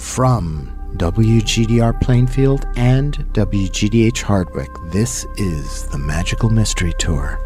From WGDR Plainfield and WGDH Hardwick, this is the Magical Mystery Tour.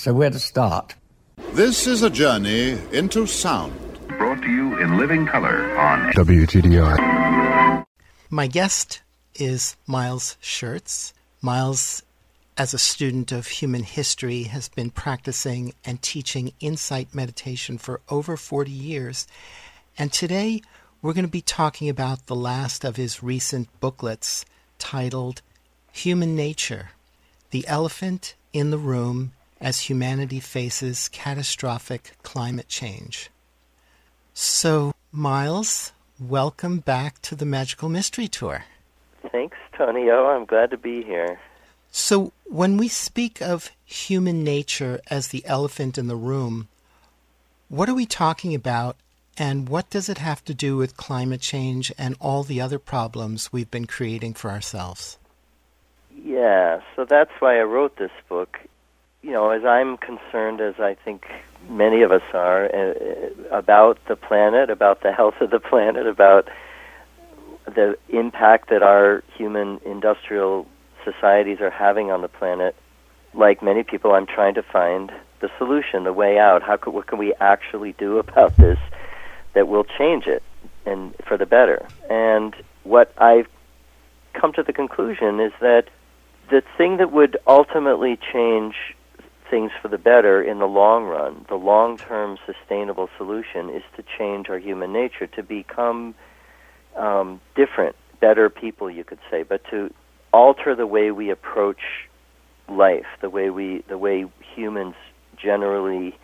So where to start? This is a journey into sound. Brought to you in living color on WGDR. My guest is Miles Sherts. Miles, as a student of human history, has been practicing and teaching insight meditation for over 40 years. And today we're going to be talking about the last of his recent booklets titled Human Nature the elephant in the room as humanity faces catastrophic climate change. So, Miles, welcome back to the Magical Mystery Tour. Thanks, Tonio. I'm glad to be here. So, when we speak of human nature as the elephant in the room, what are we talking about, and what does it have to do with climate change and all the other problems we've been creating for ourselves? Yeah, so that's why I wrote this book. You know, as I'm concerned, as I think many of us are, uh, about the planet, about the health of the planet, about the impact that our human industrial societies are having on the planet, like many people, I'm trying to find the solution, the way out. How could, what can we actually do about this that will change it and for the better? And what I've come to the conclusion is that the thing that would ultimately change things for the better in the long run, the long term sustainable solution, is to change our human nature, to become um, different, better people, you could say, but to alter the way we approach life, the way we, the way humans generally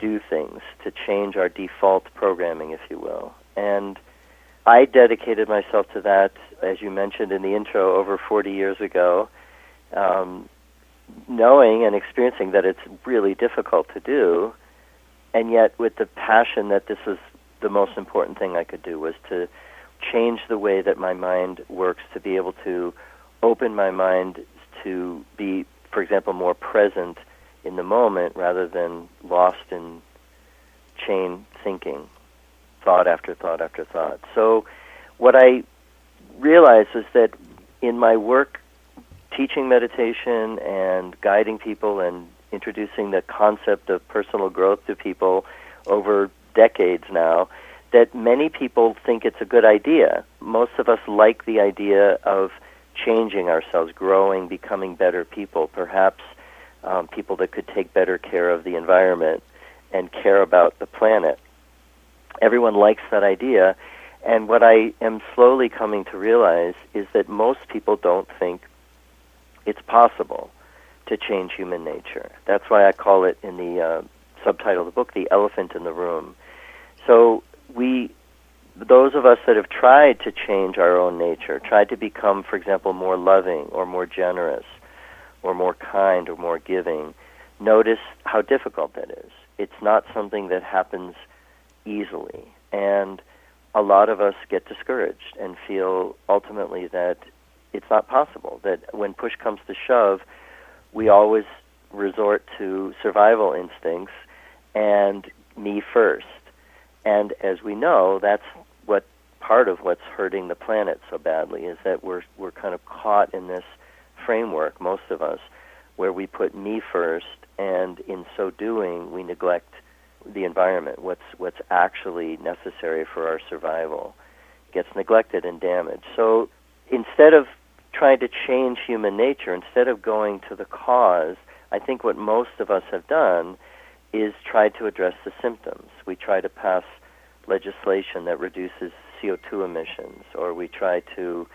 do things, to change our default programming, if you will. And I dedicated myself to that, as you mentioned in the intro, over 40 years ago um, knowing and experiencing that it's really difficult to do, and yet with the passion that this was the most important thing I could do was to change the way that my mind works to be able to open my mind to be, for example, more present in the moment rather than lost in chain thinking, thought after thought after thought. So, what I realized is that in my work teaching meditation and guiding people and introducing the concept of personal growth to people over decades now that many people think it's a good idea. Most of us like the idea of changing ourselves, growing, becoming better people, perhaps um, people that could take better care of the environment and care about the planet. Everyone likes that idea. And what I am slowly coming to realize is that most people don't think it's possible to change human nature. That's why I call it in the uh, subtitle of the book, The Elephant in the Room. So we, those of us that have tried to change our own nature, tried to become, for example, more loving or more generous or more kind or more giving, notice how difficult that is. It's not something that happens easily. And a lot of us get discouraged and feel ultimately that it's not possible. That when push comes to shove, we always resort to survival instincts and me first. And as we know, that's what part of what's hurting the planet so badly is that we're we're kind of caught in this framework, most of us, where we put me first, and in so doing, we neglect the environment. What's what's actually necessary for our survival gets neglected and damaged. So instead of trying to change human nature, instead of going to the cause, I think what most of us have done is try to address the symptoms. We try to pass legislation that reduces CO2 emissions, or we try to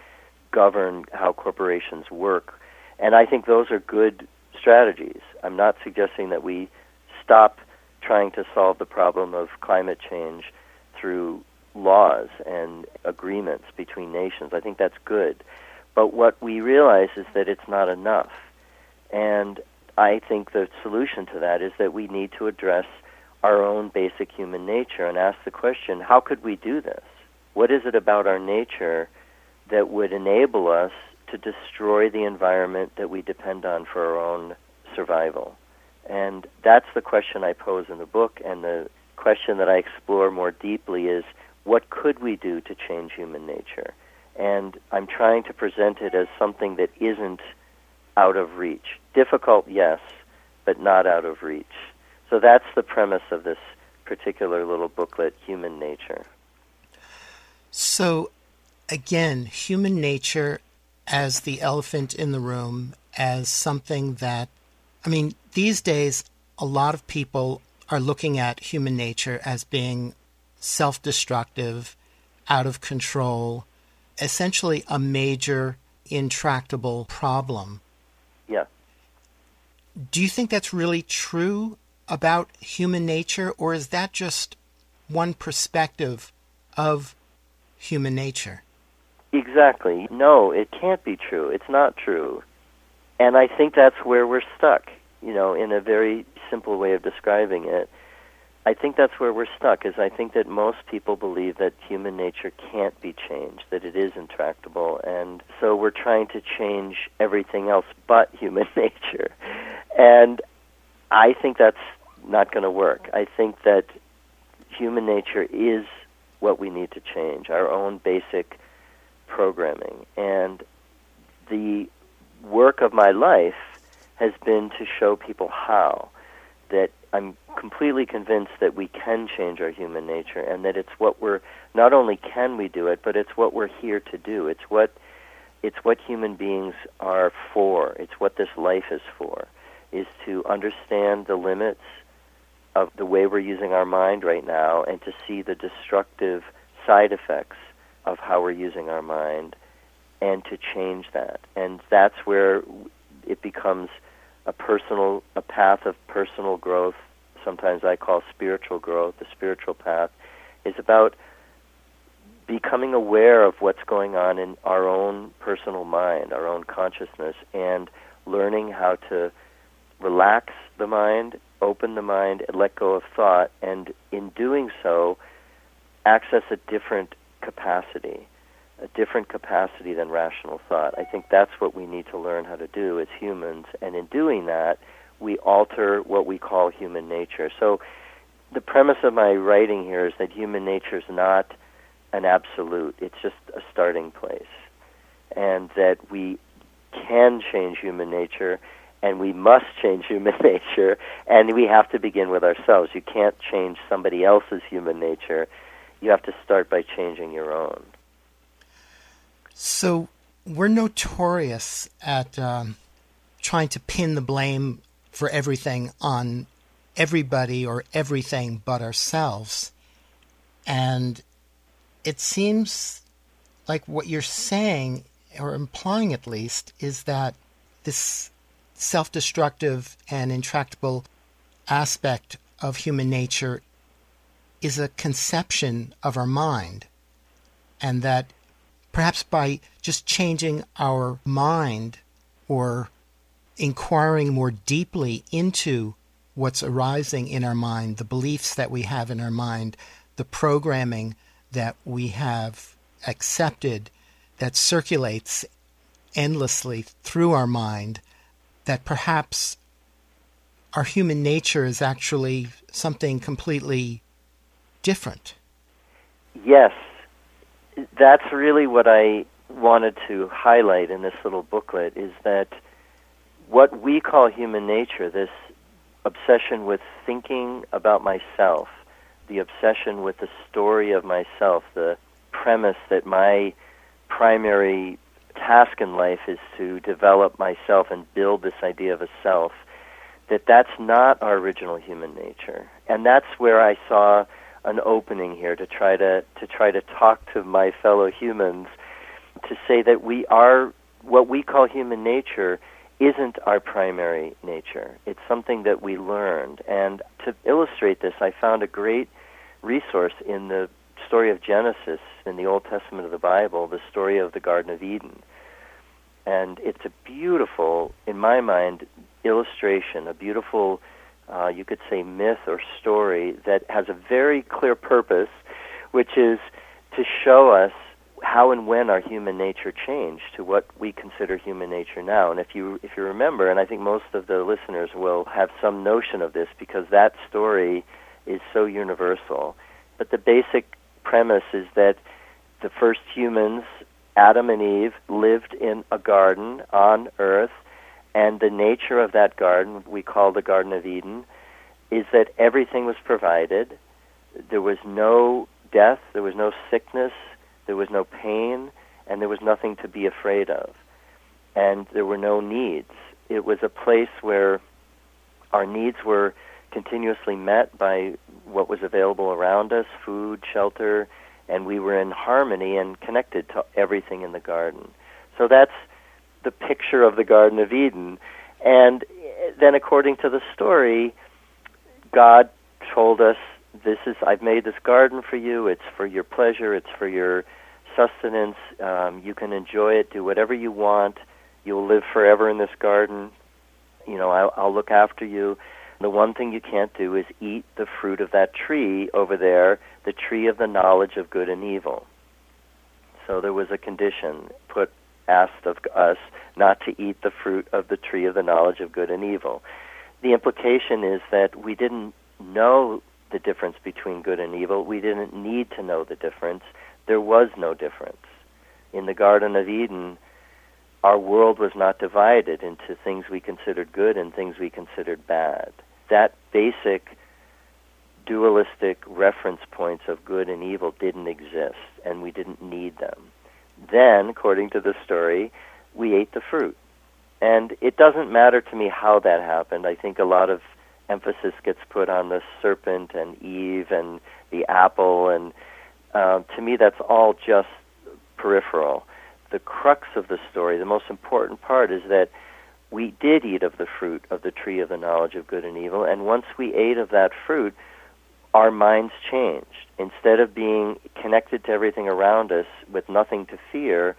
govern how corporations work. And I think those are good strategies. I'm not suggesting that we stop trying to solve the problem of climate change through laws and agreements between nations. I think that's good. But what we realize is that it's not enough. And I think the solution to that is that we need to address our own basic human nature and ask the question how could we do this? What is it about our nature that would enable us to destroy the environment that we depend on for our own survival? And that's the question I pose in the book, and the question that I explore more deeply is what could we do to change human nature? And I'm trying to present it as something that isn't out of reach. Difficult, yes, but not out of reach. So that's the premise of this particular little booklet, Human Nature. So, again, human nature as the elephant in the room, as something that, I mean, these days, a lot of people are looking at human nature as being self destructive, out of control, essentially a major intractable problem. Yeah. Do you think that's really true about human nature, or is that just one perspective of human nature? Exactly. No, it can't be true. It's not true. And I think that's where we're stuck, you know, in a very simple way of describing it. I think that's where we're stuck is I think that most people believe that human nature can't be changed, that it is intractable and so we're trying to change everything else but human nature. And I think that's not going to work. I think that human nature is what we need to change, our own basic programming. And the work of my life has been to show people how. That I'm completely convinced that we can change our human nature and that it's what we're not only can we do it, but it's what we're here to do. It's what it's what human beings are for. It's what this life is for. Is to understand the limits of the way we're using our mind right now and to see the destructive side effects of how we're using our mind and to change that. And that's where it becomes a personal a path of personal growth. Sometimes I call spiritual growth, the spiritual path is about becoming aware of what's going on in our own personal mind, our own consciousness and learning how to relax the mind open the mind and let go of thought, and in doing so, access a different capacity, a different capacity than rational thought. I think that's what we need to learn how to do as humans, and in doing that, we alter what we call human nature. So, the premise of my writing here is that human nature is not an absolute, it's just a starting place. And that we can change human nature and we must change human nature, and we have to begin with ourselves. You can't change somebody else's human nature. You have to start by changing your own. So, we're notorious at um, trying to pin the blame for everything on everybody or everything but ourselves. And it seems like what you're saying, or implying at least, is that this self destructive and intractable aspect of human nature is a conception of our mind, and that perhaps by just changing our mind or inquiring more deeply into what's arising in our mind, the beliefs that we have in our mind, the programming that we have accepted that circulates endlessly through our mind, that perhaps our human nature is actually something completely different. Yes, that's really what I wanted to highlight in this little booklet is that what we call human nature, this obsession with thinking about myself, the obsession with the story of myself, the premise that my primary task in life is to develop myself and build this idea of a self, that that's not our original human nature. And that's where I saw an opening here to try to to try to talk to my fellow humans to say that we are what we call human nature isn't our primary nature. It's something that we learned. And to illustrate this, I found a great resource in the story of Genesis in the Old Testament of the Bible, the story of the Garden of Eden. And it's a beautiful, in my mind, illustration, a beautiful, uh, you could say, myth or story that has a very clear purpose, which is to show us how and when our human nature changed to what we consider human nature now. And if you if you remember, and I think most of the listeners will have some notion of this because that story is so universal. But the basic premise is that the first humans, Adam and Eve, lived in a garden on earth, and the nature of that garden, we call the Garden of Eden, is that everything was provided. There was no death, there was no sickness, there was no pain, and there was nothing to be afraid of. And there were no needs. It was a place where our needs were continuously met by what was available around us food, shelter, and we were in harmony and connected to everything in the garden. So that's the picture of the Garden of Eden. And then, according to the story, God told us, "This is I've made this garden for you. It's for your pleasure. It's for your sustenance. Um, you can enjoy it. Do whatever you want. You'll live forever in this garden. You know, I'll, I'll look after you." The one thing you can't do is eat the fruit of that tree over there, the tree of the knowledge of good and evil. So there was a condition put asked of us not to eat the fruit of the tree of the knowledge of good and evil. The implication is that we didn't know the difference between good and evil. We didn't need to know the difference. There was no difference. In the Garden of Eden, our world was not divided into things we considered good and things we considered bad. That basic dualistic reference points of good and evil didn't exist, and we didn't need them. Then, according to the story, we ate the fruit. And it doesn't matter to me how that happened. I think a lot of emphasis gets put on the serpent and Eve and the apple, and uh, to me, that's all just peripheral. The crux of the story, the most important part, is that we did eat of the fruit of the tree of the knowledge of good and evil, and once we ate of that fruit, our minds changed. Instead of being connected to everything around us with nothing to fear,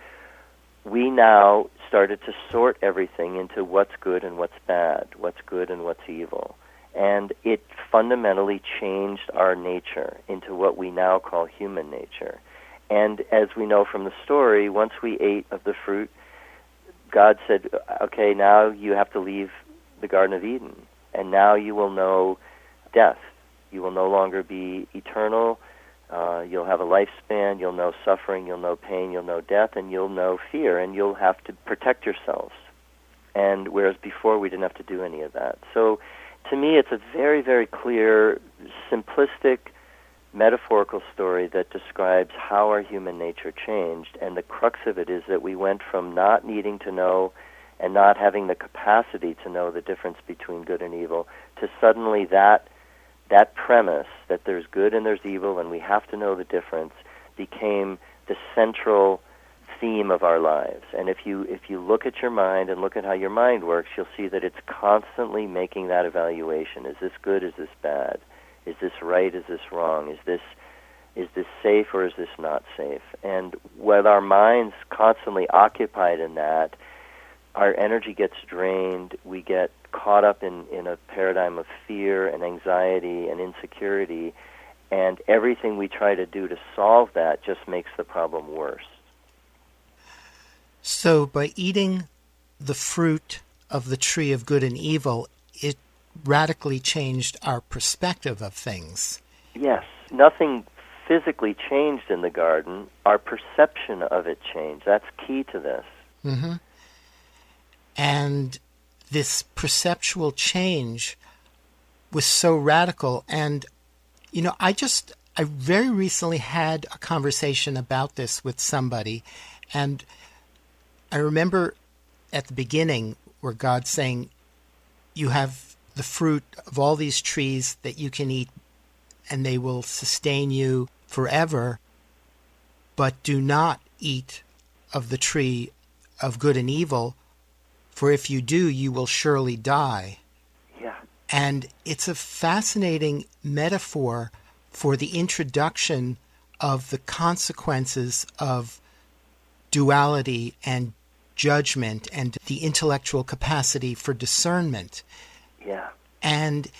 we now started to sort everything into what's good and what's bad, what's good and what's evil. And it fundamentally changed our nature into what we now call human nature. And as we know from the story, once we ate of the fruit, God said, okay, now you have to leave the Garden of Eden, and now you will know death. You will no longer be eternal. Uh, you'll have a lifespan. You'll know suffering. You'll know pain. You'll know death, and you'll know fear, and you'll have to protect yourselves. And whereas before we didn't have to do any of that. So, to me, it's a very, very clear, simplistic, metaphorical story that describes how our human nature changed. And the crux of it is that we went from not needing to know and not having the capacity to know the difference between good and evil to suddenly that that premise that there's good and there's evil and we have to know the difference became the central theme of our lives. And if you if you look at your mind and look at how your mind works, you'll see that it's constantly making that evaluation. Is this good? Is this bad? Is this right? Is this wrong? Is this is this safe or is this not safe? And with our minds constantly occupied in that, our energy gets drained. We get caught up in, in a paradigm of fear and anxiety and insecurity, and everything we try to do to solve that just makes the problem worse. So, by eating the fruit of the tree of good and evil, it radically changed our perspective of things. Yes, nothing physically changed in the garden, our perception of it changed. That's key to this. hmm And this perceptual change was so radical. And, you know, I just, I very recently had a conversation about this with somebody. And I remember at the beginning where God saying, You have the fruit of all these trees that you can eat, and they will sustain you forever, but do not eat of the tree of good and evil, for if you do, you will surely die. Yeah. And it's a fascinating metaphor for the introduction of the consequences of duality and judgment and the intellectual capacity for discernment. Yeah. And,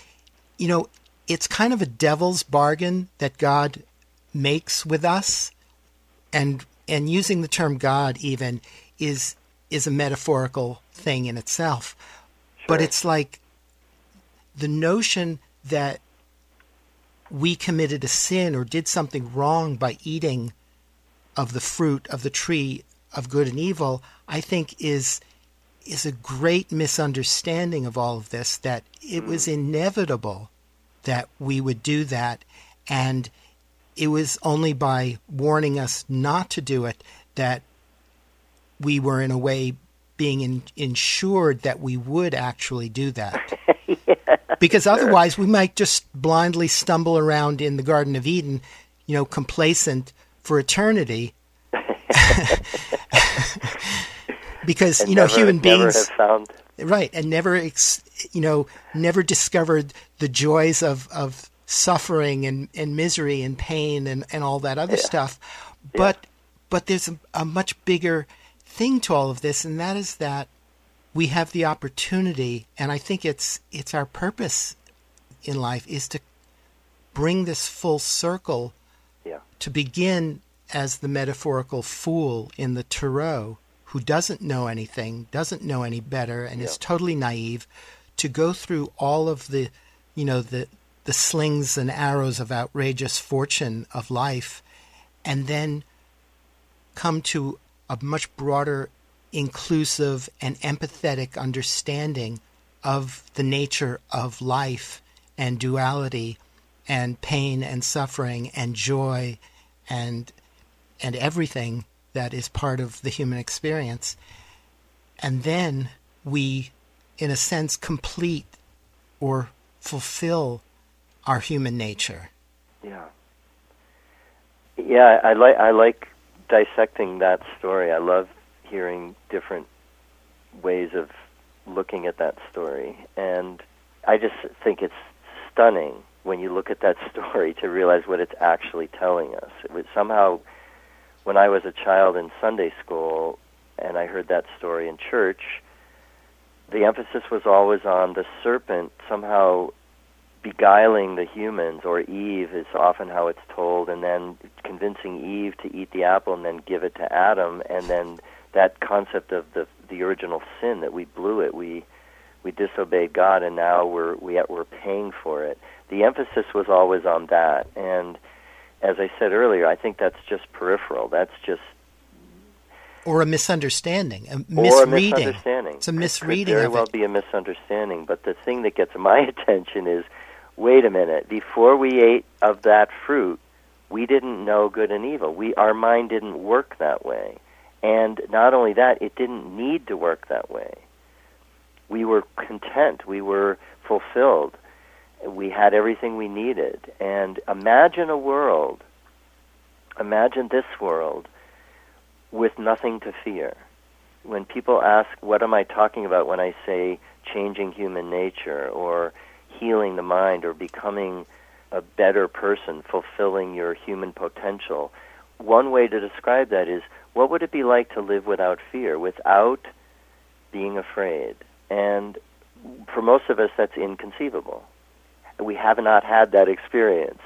you know, it's kind of a devil's bargain that God makes with us. And and using the term God even is is a metaphorical thing in itself. But it's like the notion that we committed a sin or did something wrong by eating of the fruit of the tree of good and evil, I think is is a great misunderstanding of all of this that it was mm. inevitable that we would do that and it was only by warning us not to do it that we were in a way being in, ensured that we would actually do that. Because otherwise we might just blindly stumble around in the garden of eden you know complacent for eternity because And you know never, human beings have found right and never ex, you know never discovered the joys of of suffering and and misery and pain and and all that other stuff. But but there's a, a much bigger thing to all of this and that is that we have the opportunity and i think it's it's our purpose in life is to bring this full circle yeah. to begin as the metaphorical fool in the Tarot who doesn't know anything, doesn't know any better, and is totally naive, to go through all of the, you know, the the slings and arrows of outrageous fortune of life, and then come to a much broader, inclusive, and empathetic understanding of the nature of life and duality and pain and suffering and joy and and everything that is part of the human experience and then we in a sense complete or fulfill our human nature Yeah. Yeah, I like I like dissecting that story. I love hearing different ways of looking at that story, and I just think it's stunning when you look at that story to realize what it's actually telling us. It was somehow when I was a child in Sunday school and I heard that story in church, the emphasis was always on the serpent somehow beguiling the humans, or Eve is often how it's told, and then convincing Eve to eat the apple and then give it to Adam, and then that concept of the the original sin that we blew it, we we disobeyed God, and now we're we we're paying for it. The emphasis was always on that, and as I said earlier, I think that's just peripheral. That's just or a misunderstanding a or a misreading misunderstanding. it's a It could misreading very well it be a misunderstanding. But the thing that gets my attention is, wait a minute. Before we ate of that fruit, we didn't know good and evil. We our mind didn't work that way, and not only that, it didn't need to work that way. We were content. We were fulfilled. We had everything we needed. And imagine a world. Imagine this world with nothing to fear when people ask, what am I talking about when I say changing human nature or healing the mind or becoming a better person, fulfilling your human potential, one way to describe that is what would it be like to live without fear, without being afraid? And for most of us, that's inconceivable. We have not had that experience.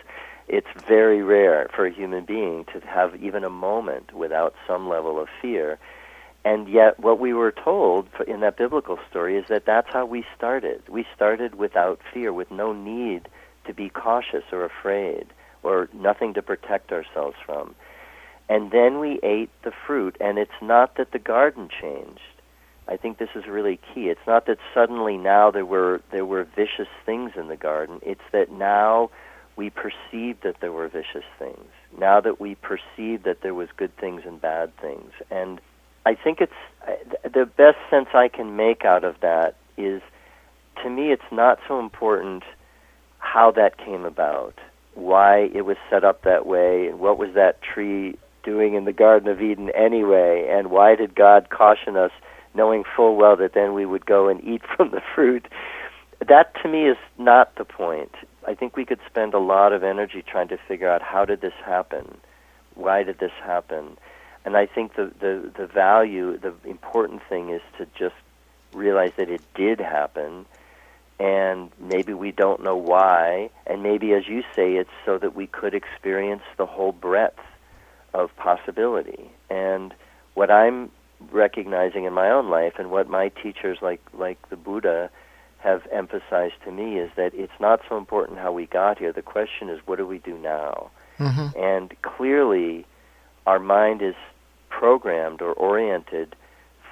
It's very rare for a human being to have even a moment without some level of fear. And yet, what we were told in that biblical story is that that's how we started. We started without fear, with no need to be cautious or afraid. or nothing to protect ourselves from. And then we ate the fruit, and it's not that the garden changed. I think this is really key. It's not that suddenly now there were there were vicious things in the garden. It's that now we perceived that there were vicious things. Now that we perceive that there was good things and bad things. And I think it's the best sense I can make out of that is to me it's not so important how that came about, why it was set up that way, and what was that tree doing in the Garden of Eden anyway, and why did God caution us knowing full well that then we would go and eat from the fruit. That to me is not the point. I think we could spend a lot of energy trying to figure out how did this happen? Why did this happen? And I think the, the, the value, the important thing is to just realize that it did happen and maybe we don't know why and maybe as you say it's so that we could experience the whole breadth of possibility and what i'm recognizing in my own life and what my teachers like like the Buddha have emphasized to me is that it's not so important how we got here. The question is what do we do now? Mm-hmm. And clearly our mind is programmed or oriented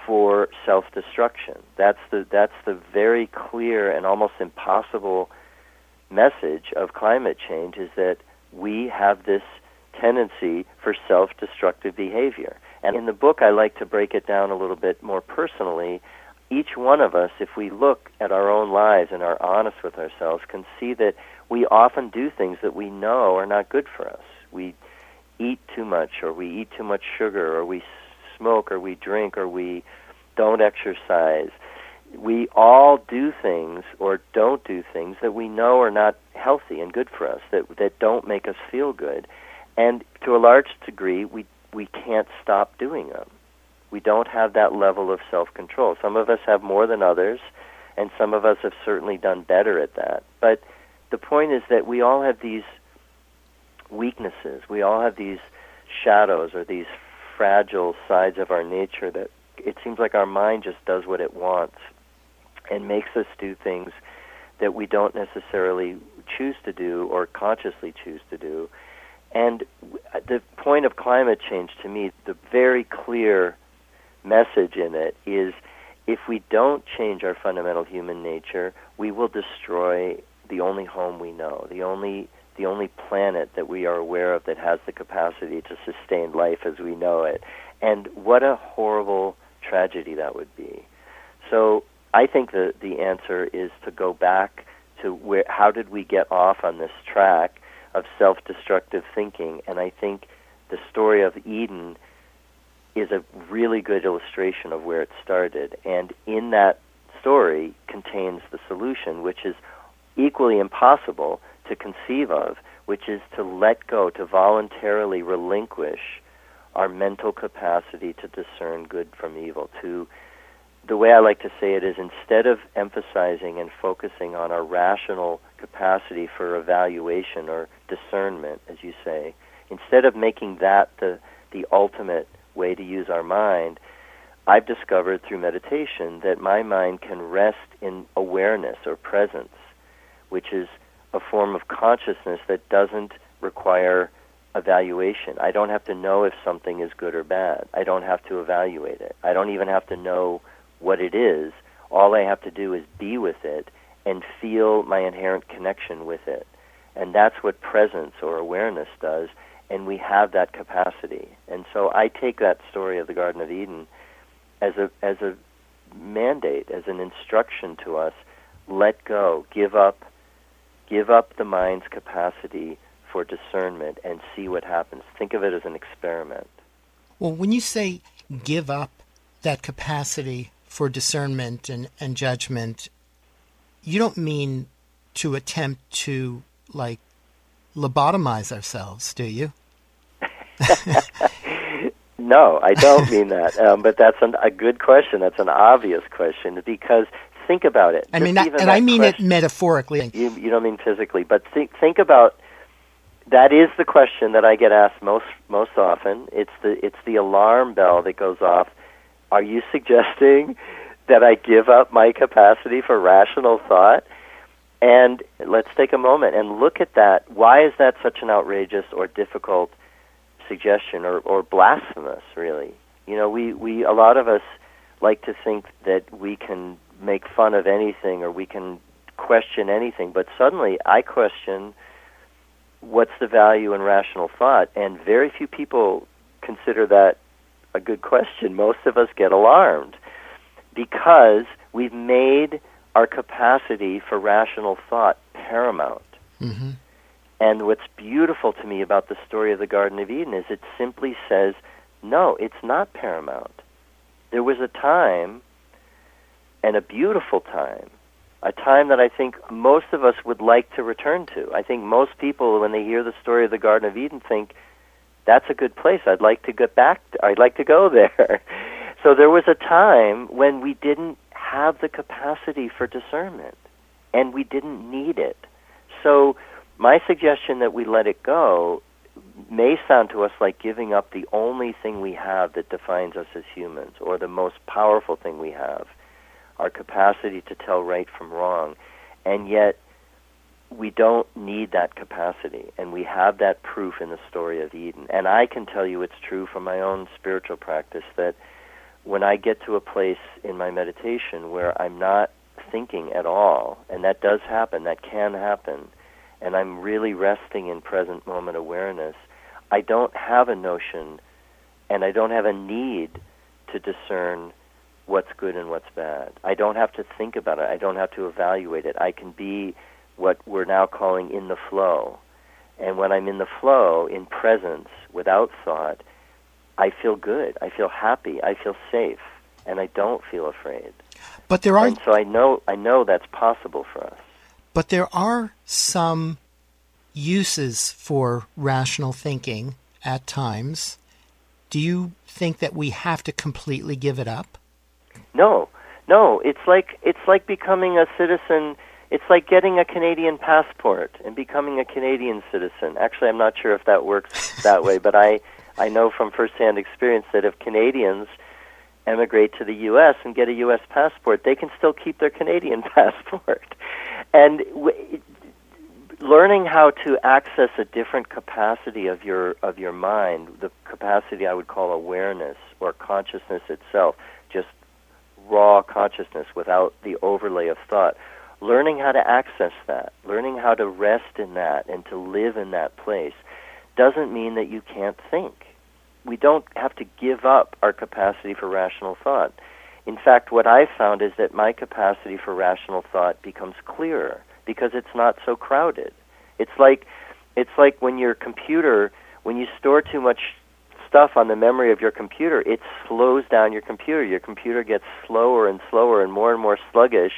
for self-destruction. That's the that's the very clear and almost impossible message of climate change is that we have this tendency for self-destructive behavior. And in the book, I like to break it down a little bit more personally. Each one of us, if we look at our own lives and are honest with ourselves, can see that we often do things that we know are not good for us. We eat too much, or we eat too much sugar, or we smoke, or we drink, or we don't exercise. We all do things or don't do things that we know are not healthy and good for us, that, that don't make us feel good. And to a large degree, we we can't stop doing them. We don't have that level of self control. Some of us have more than others, and some of us have certainly done better at that. But the point is that we all have these weaknesses. We all have these shadows or these fragile sides of our nature that it seems like our mind just does what it wants and makes us do things that we don't necessarily choose to do or consciously choose to do. And the point of climate change to me, the very clear message in it is if we don't change our fundamental human nature, we will destroy the only home we know, the only the only planet that we are aware of that has the capacity to sustain life as we know it. And what a horrible tragedy that would be. So I think the the answer is to go back to where how did we get off on this track of self-destructive thinking, and I think the story of Eden is a really good illustration of where it started. And in that story contains the solution, which is equally impossible to conceive of, which is to let go, to voluntarily relinquish our mental capacity to discern good from evil, to the way I like to say it is instead of emphasizing and focusing on our rational capacity for evaluation or discernment, as you say, instead of making that the, the ultimate way to use our mind, I've discovered through meditation that my mind can rest in awareness or presence, which is a form of consciousness that doesn't require evaluation. I don't have to know if something is good or bad. I don't have to evaluate it. I don't even have to know what it is. All I have to do is be with it and feel my inherent connection with it. And that's what presence or awareness does, and we have that capacity. And so I take that story of the Garden of Eden as a as a mandate, as an instruction to us, let go, give up give up the mind's capacity for discernment and see what happens. Think of it as an experiment. Well, when you say give up that capacity for discernment and, and judgment, you don't mean to attempt to like lobotomize ourselves, do you? no, I don't mean that. Um, but that's an, a good question. That's an obvious question because think about it. I mean, that, and I mean question, it metaphorically. You, you don't mean physically, but think think about that is the question that I get asked most most often. It's the it's the alarm bell that goes off are you suggesting that I give up my capacity for rational thought? And let's take a moment and look at that. Why is that such an outrageous or difficult suggestion or, or blasphemous, really? You know, we, we a lot of us like to think that we can make fun of anything or we can question anything, but suddenly I question what's the value in rational thought, and very few people consider that a good question. Most of us get alarmed because we've made our capacity for rational thought paramount. Mm-hmm. And what's beautiful to me about the story of the Garden of Eden is it simply says, no, it's not paramount. There was a time, and a beautiful time, a time that I think most of us would like to return to. I think most people, when they hear the story of the Garden of Eden, think, that's a good place. I'd like to get back. I'd like to go there. so there was a time when we didn't have the capacity for discernment, and we didn't need it. So my suggestion that we let it go may sound to us like giving up the only thing we have that defines us as humans, or the most powerful thing we have, our capacity to tell right from wrong. And yet, we don't need that capacity, and we have that proof in the story of Eden. And I can tell you it's true from my own spiritual practice that when I get to a place in my meditation where I'm not thinking at all, and that does happen, that can happen, and I'm really resting in present moment awareness, I don't have a notion and I don't have a need to discern what's good and what's bad. I don't have to think about it. I don't have to evaluate it. I can be what we're now calling in the flow. And when I'm in the flow, in presence, without thought, I feel good. I feel happy. I feel safe, and I don't feel afraid. But there are And so I know I know that's possible for us. but there are some uses for rational thinking at times. Do you think that we have to completely give it up? No, no. It's like it's like becoming a citizen. It's like getting a Canadian passport and becoming a Canadian citizen. Actually, I'm not sure if that works that way, but I I know from firsthand experience that if Canadians emigrate to the U.S. and get a U.S. passport, they can still keep their Canadian passport. And w- learning how to access a different capacity of your of your mind, the capacity I would call awareness or consciousness itself, just raw consciousness without the overlay of thought. Learning how to access that, learning how to rest in that and to live in that place doesn't mean that you can't think. We don't have to give up our capacity for rational thought. In fact, what I've found is that my capacity for rational thought becomes clearer because it's not so crowded. It's like it's like when your computer when you store too much stuff on the memory of your computer, it slows down your computer. Your computer gets slower and slower and more and more sluggish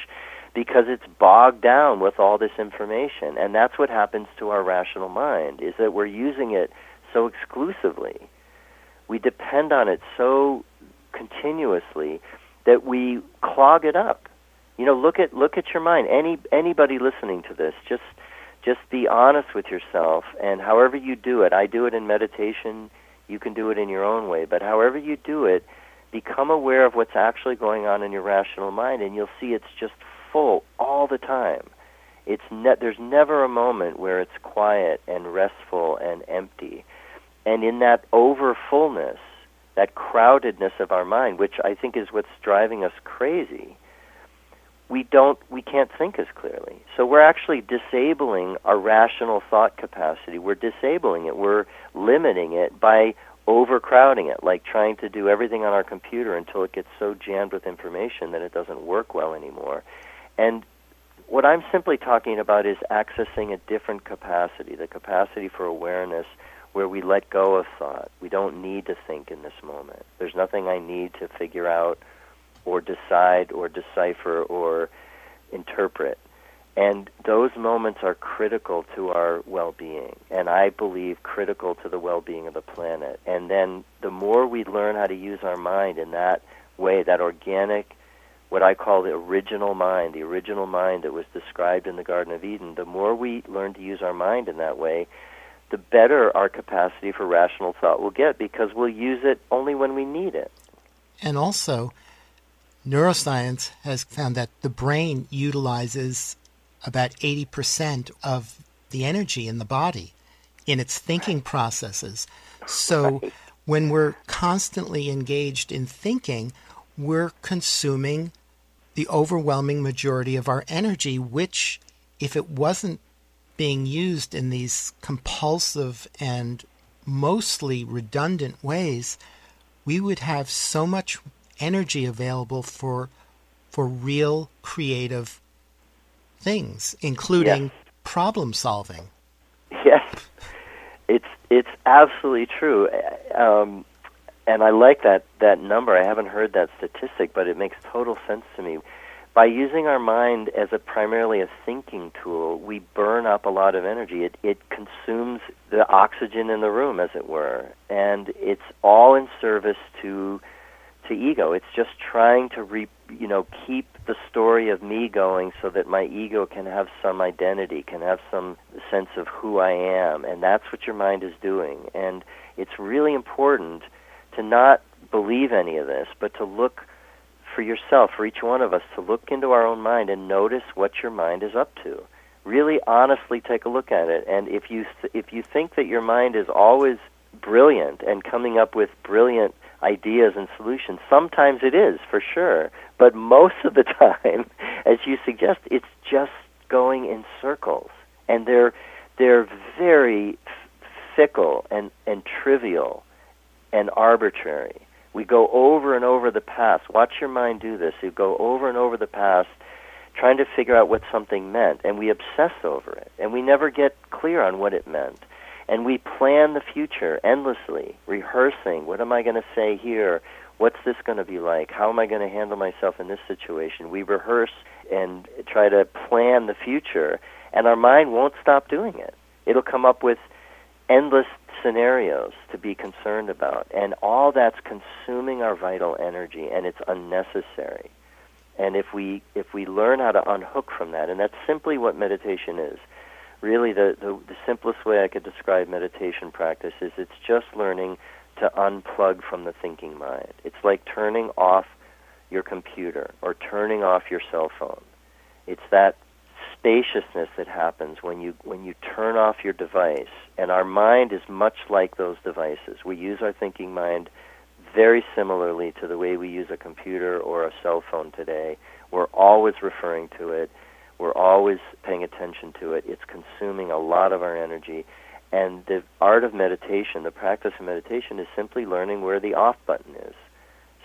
because it's bogged down with all this information. And that's what happens to our rational mind is that we're using it so exclusively. We depend on it so continuously that we clog it up. You know, look at look at your mind. Any anybody listening to this, just just be honest with yourself and however you do it. I do it in meditation, you can do it in your own way, but however you do it, become aware of what's actually going on in your rational mind and you'll see it's just full all the time. It's ne- there's never a moment where it's quiet and restful and empty. And in that over fullness, that crowdedness of our mind, which I think is what's driving us crazy, we don't we can't think as clearly. So we're actually disabling our rational thought capacity. We're disabling it. We're limiting it by overcrowding it, like trying to do everything on our computer until it gets so jammed with information that it doesn't work well anymore. And what I'm simply talking about is accessing a different capacity, the capacity for awareness where we let go of thought. We don't need to think in this moment. There's nothing I need to figure out or decide or decipher or interpret. And those moments are critical to our well being, and I believe critical to the well being of the planet. And then the more we learn how to use our mind in that way, that organic, what I call the original mind, the original mind that was described in the Garden of Eden, the more we learn to use our mind in that way, the better our capacity for rational thought will get because we'll use it only when we need it. And also, neuroscience has found that the brain utilizes about 80% of the energy in the body in its thinking processes. So Right. when we're constantly engaged in thinking, we're consuming the overwhelming majority of our energy, which, if it wasn't being used in these compulsive and mostly redundant ways, we would have so much energy available for for real creative things, including Yes. problem solving. Yes, it's it's absolutely true, um, and I like that that number. I haven't heard that statistic, but it makes total sense to me. By using our mind as a primarily a thinking tool, we burn up a lot of energy. It it consumes the oxygen in the room, as it were, and it's all in service to to ego. It's just trying to re, you know keep the story of me going so that my ego can have some identity, can have some sense of who I am, and that's what your mind is doing. And it's really important to not believe any of this, but to look for yourself, for each one of us, to look into our own mind and notice what your mind is up to. Really honestly take a look at it. And if you if you think that your mind is always brilliant and coming up with brilliant ideas and solutions. Sometimes it is, for sure. But most of the time, as you suggest, it's just going in circles. And they're they're very fickle and, and trivial and arbitrary. We go over and over the past. Watch your mind do this. You go over and over the past trying to figure out what something meant, and we obsess over it, and we never get clear on what it meant. And we plan the future endlessly, rehearsing what am I going to say here? What's this going to be like? How am I going to handle myself in this situation? We rehearse and try to plan the future, and our mind won't stop doing it. It'll come up with endless scenarios to be concerned about, and all that's consuming our vital energy, and it's unnecessary. And if we if we learn how to unhook from that, and that's simply what meditation is, really the, the the simplest way I could describe meditation practice is it's just learning to unplug from the thinking mind. It's like turning off your computer or turning off your cell phone. It's that spaciousness that happens when you when you turn off your device and our mind is much like those devices. We use our thinking mind very similarly to the way we use a computer or a cell phone today. We're always referring to it. We're always paying attention to it. It's consuming a lot of our energy. And the art of meditation, the practice of meditation, is simply learning where the off button is.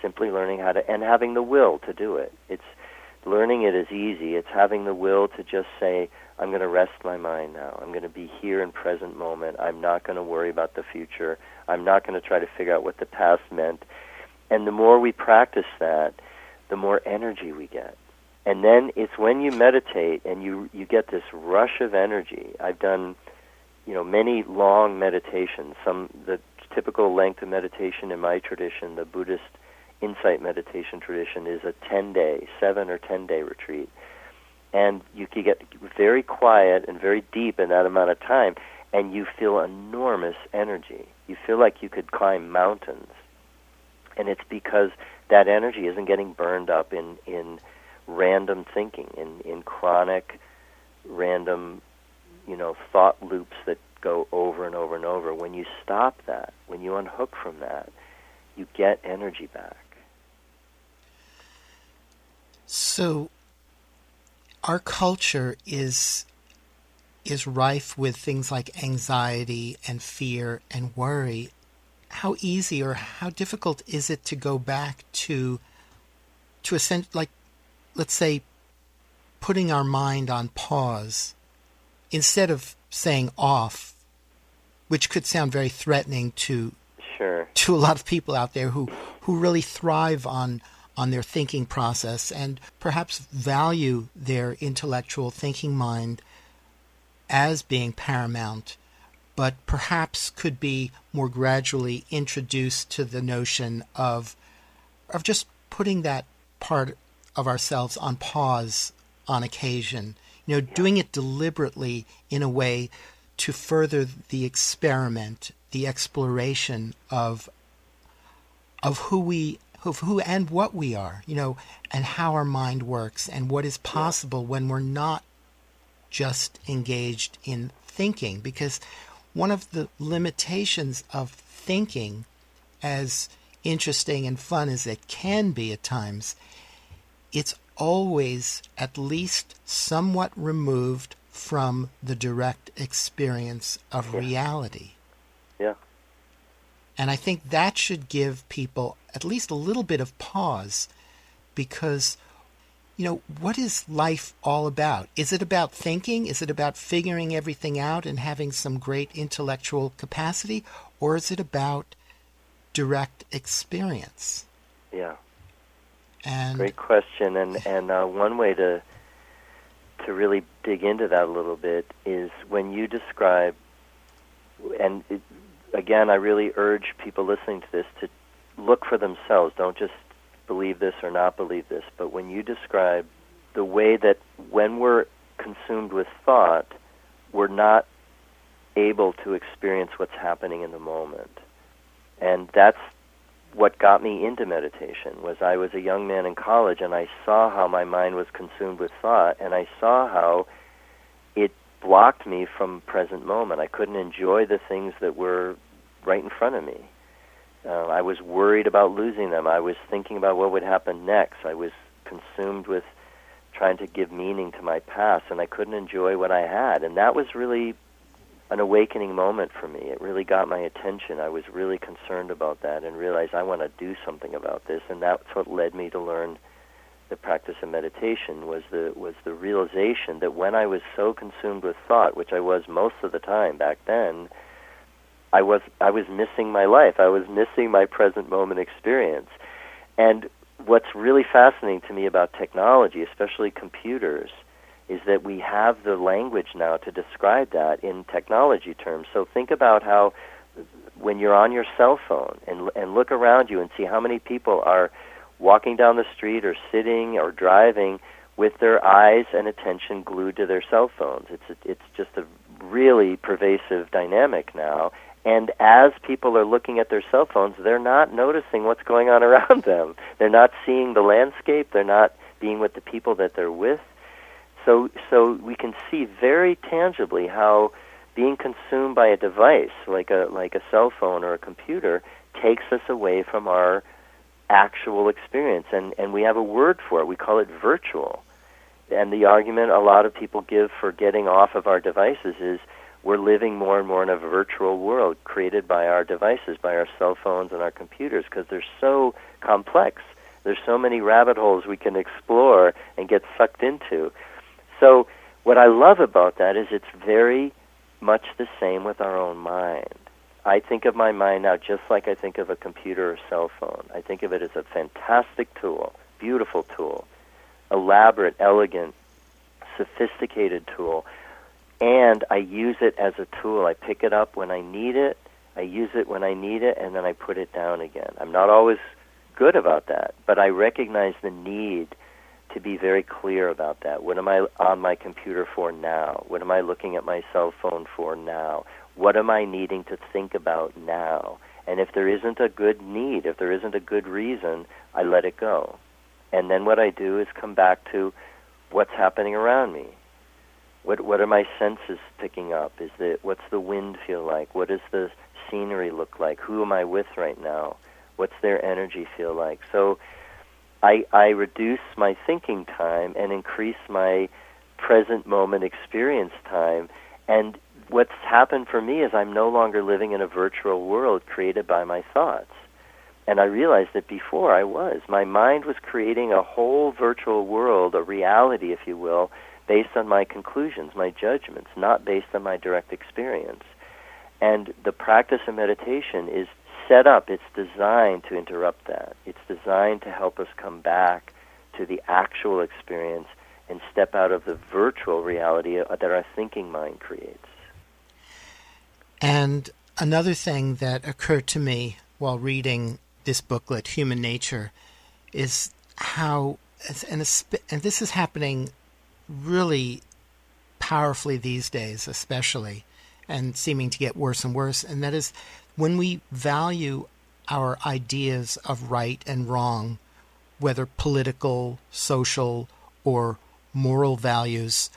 Simply learning how to, and having the will to do it. It's learning it is easy. It's having the will to just say, I'm going to rest my mind now. I'm going to be here in present moment. I'm not going to worry about the future. I'm not going to try to figure out what the past meant. And the more we practice that, the more energy we get. And then it's when you meditate and you you get this rush of energy. I've done, you know, many long meditations. Some the typical length of meditation in my tradition, the Buddhist insight meditation tradition, is a ten day, seven or ten day retreat. And you can get very quiet and very deep in that amount of time, and you feel enormous energy. You feel like you could climb mountains. And it's because that energy isn't getting burned up in, in random thinking, in, in chronic, random, you know, thought loops that go over and over and over. When you stop that, when you unhook from that, you get energy back. So our culture is is rife with things like anxiety and fear and worry. How easy or how difficult is it to go back to to a sense like let's say putting our mind on pause instead of saying off, which could sound very threatening to Sure. to a lot of people out there who who really thrive on on their thinking process and perhaps value their intellectual thinking mind as being paramount but perhaps could be more gradually introduced to the notion of of just putting that part of ourselves on pause on occasion you know doing it deliberately in a way to further the experiment the exploration of of who we of who and what we are you know and how our mind works and what is possible when we're not just engaged in thinking because one of the limitations of thinking as interesting and fun as it can be at times it's always at least somewhat removed from the direct experience of Yeah. reality Yeah. And I think that should give people at least a little bit of pause because, you know, what is life all about? Is it about thinking? Is it about figuring everything out and having some great intellectual capacity? Or is it about direct experience? Yeah. And Great question, and and uh, one way to to really dig into that a little bit is when you describe, and it, again, I really urge people listening to this to look for themselves. Don't just believe this or not believe this, but when you describe the way that when we're consumed with thought, we're not able to experience what's happening in the moment, and that's what got me into meditation was I was a young man in college and I saw how my mind was consumed with thought and I saw how blocked me from present moment. I couldn't enjoy the things that were right in front of me. Uh, I was worried about losing them. I was thinking about what would happen next. I was consumed with trying to give meaning to my past and I couldn't enjoy what I had. And that was really an awakening moment for me. It really got my attention. I was really concerned about that and realized I want to do something about this. And that's what led me to learn the practice of meditation was the was the realization that when I was so consumed with thought, which I was most of the time back then, I was I was missing my life. I was missing my present moment experience. And what's really fascinating to me about technology, especially computers, is that we have the language now to describe that in technology terms. So think about how when you're on your cell phone and and look around you and see how many people are walking down the street or sitting or driving with their eyes and attention glued to their cell phones. It's a, it's just a really pervasive dynamic now. And as people are looking at their cell phones, they're not noticing what's going on around them. They're not seeing the landscape. They're not being with the people that they're with. So, so we can see very tangibly how being consumed by a device like a like a cell phone or a computer takes us away from our actual experience, and and we have a word for it. We call it virtual. And the argument a lot of people give for getting off of our devices is we're living more and more in a virtual world created by our devices, by our cell phones and our computers, because they're so complex. There's so many rabbit holes we can explore and get sucked into. So, what I love about that is it's very much the same with our own mind. I think of my mind now just like I think of a computer or cell phone. I think of it as a fantastic tool, beautiful tool, elaborate, elegant, sophisticated tool, and I use it as a tool. I pick it up when I need it, I use it when I need it, and then I put it down again. I'm not always good about that, but I recognize the need to be very clear about that. What am I on my computer for now? What am I looking at my cell phone for now? What am I needing to think about now? And if there isn't a good need, if there isn't a good reason, I let it go. And then what I do is come back to what's happening around me. What what are my senses picking up? Is the what's the wind feel like? What does the scenery look like? Who am I with right now? What's their energy feel like? So I, I reduce my thinking time and increase my present moment experience time. And what's happened for me is I'm no longer living in a virtual world created by my thoughts. And I realized that before I was. My mind was creating a whole virtual world, a reality, if you will, based on my conclusions, my judgments, not based on my direct experience. And the practice of meditation is set up, it's designed to interrupt that. It's designed to help us come back to the actual experience and step out of the virtual reality that our thinking mind creates. And another thing that occurred to me while reading this booklet, Human Nature, is how, and, and this is happening really powerfully these days, especially, and seeming to get worse and worse, and that is when we value our ideas of right and wrong, whether political, social, or moral values,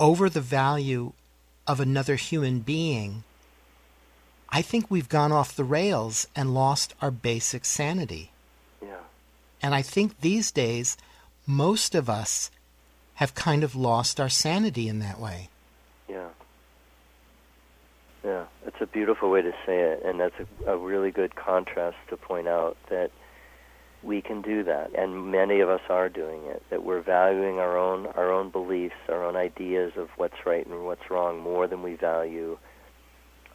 over the value of another human being, I think we've gone off the rails and lost our basic sanity. Yeah. And I think these days, most of us have kind of lost our sanity in that way. Yeah. Yeah, it's a beautiful way to say it, and that's a, a really good contrast to point out that we can do that, and many of us are doing it. That we're valuing our own our own beliefs, our own ideas of what's right and what's wrong more than we value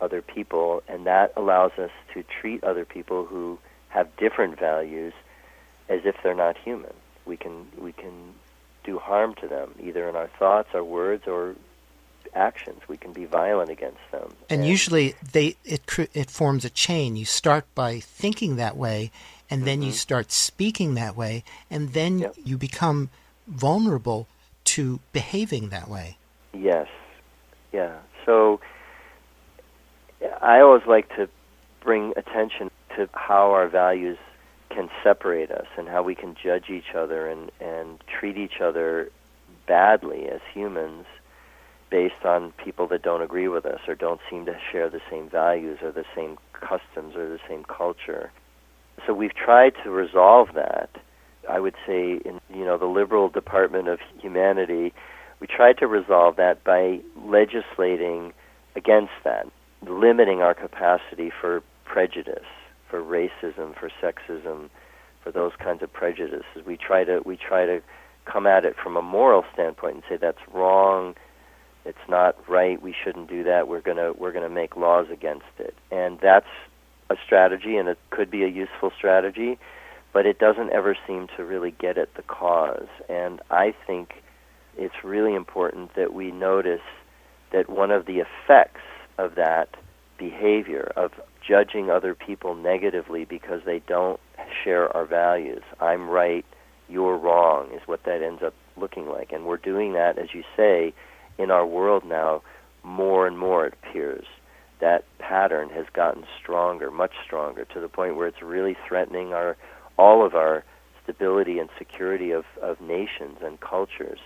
other people, and that allows us to treat other people who have different values as if they're not human. We can we can do harm to them either in our thoughts, our words, or actions. We can be violent against them. And, usually, they it it forms a chain. You start by thinking that way, and then you mm-hmm. start speaking that way, and then Yep. you become vulnerable to behaving that way. Yes. Yeah. So I always like to bring attention to how our values can separate us and how we can judge each other and, and treat each other badly as humans based on people that don't agree with us or don't seem to share the same values or the same customs or the same culture. So we've tried to resolve that. I would say in you know the liberal department of humanity, we tried to resolve that by legislating against that, limiting our capacity for prejudice, for racism, for sexism, for those kinds of prejudices. We try to we try to come at it from a moral standpoint and say that's wrong, it's not right, we shouldn't do that. We're to we're going to make laws against it. And that's a strategy and it could be a useful strategy, but it doesn't ever seem to really get at the cause. And I think it's really important that we notice that one of the effects of that behavior of judging other people negatively because they don't share our values. I'm right, you're wrong is what that ends up looking like. And we're doing that as you say in our world now more and more it appears. That pattern has gotten stronger, much stronger to the point where it's really threatening our all of our stability and security of, of nations and cultures.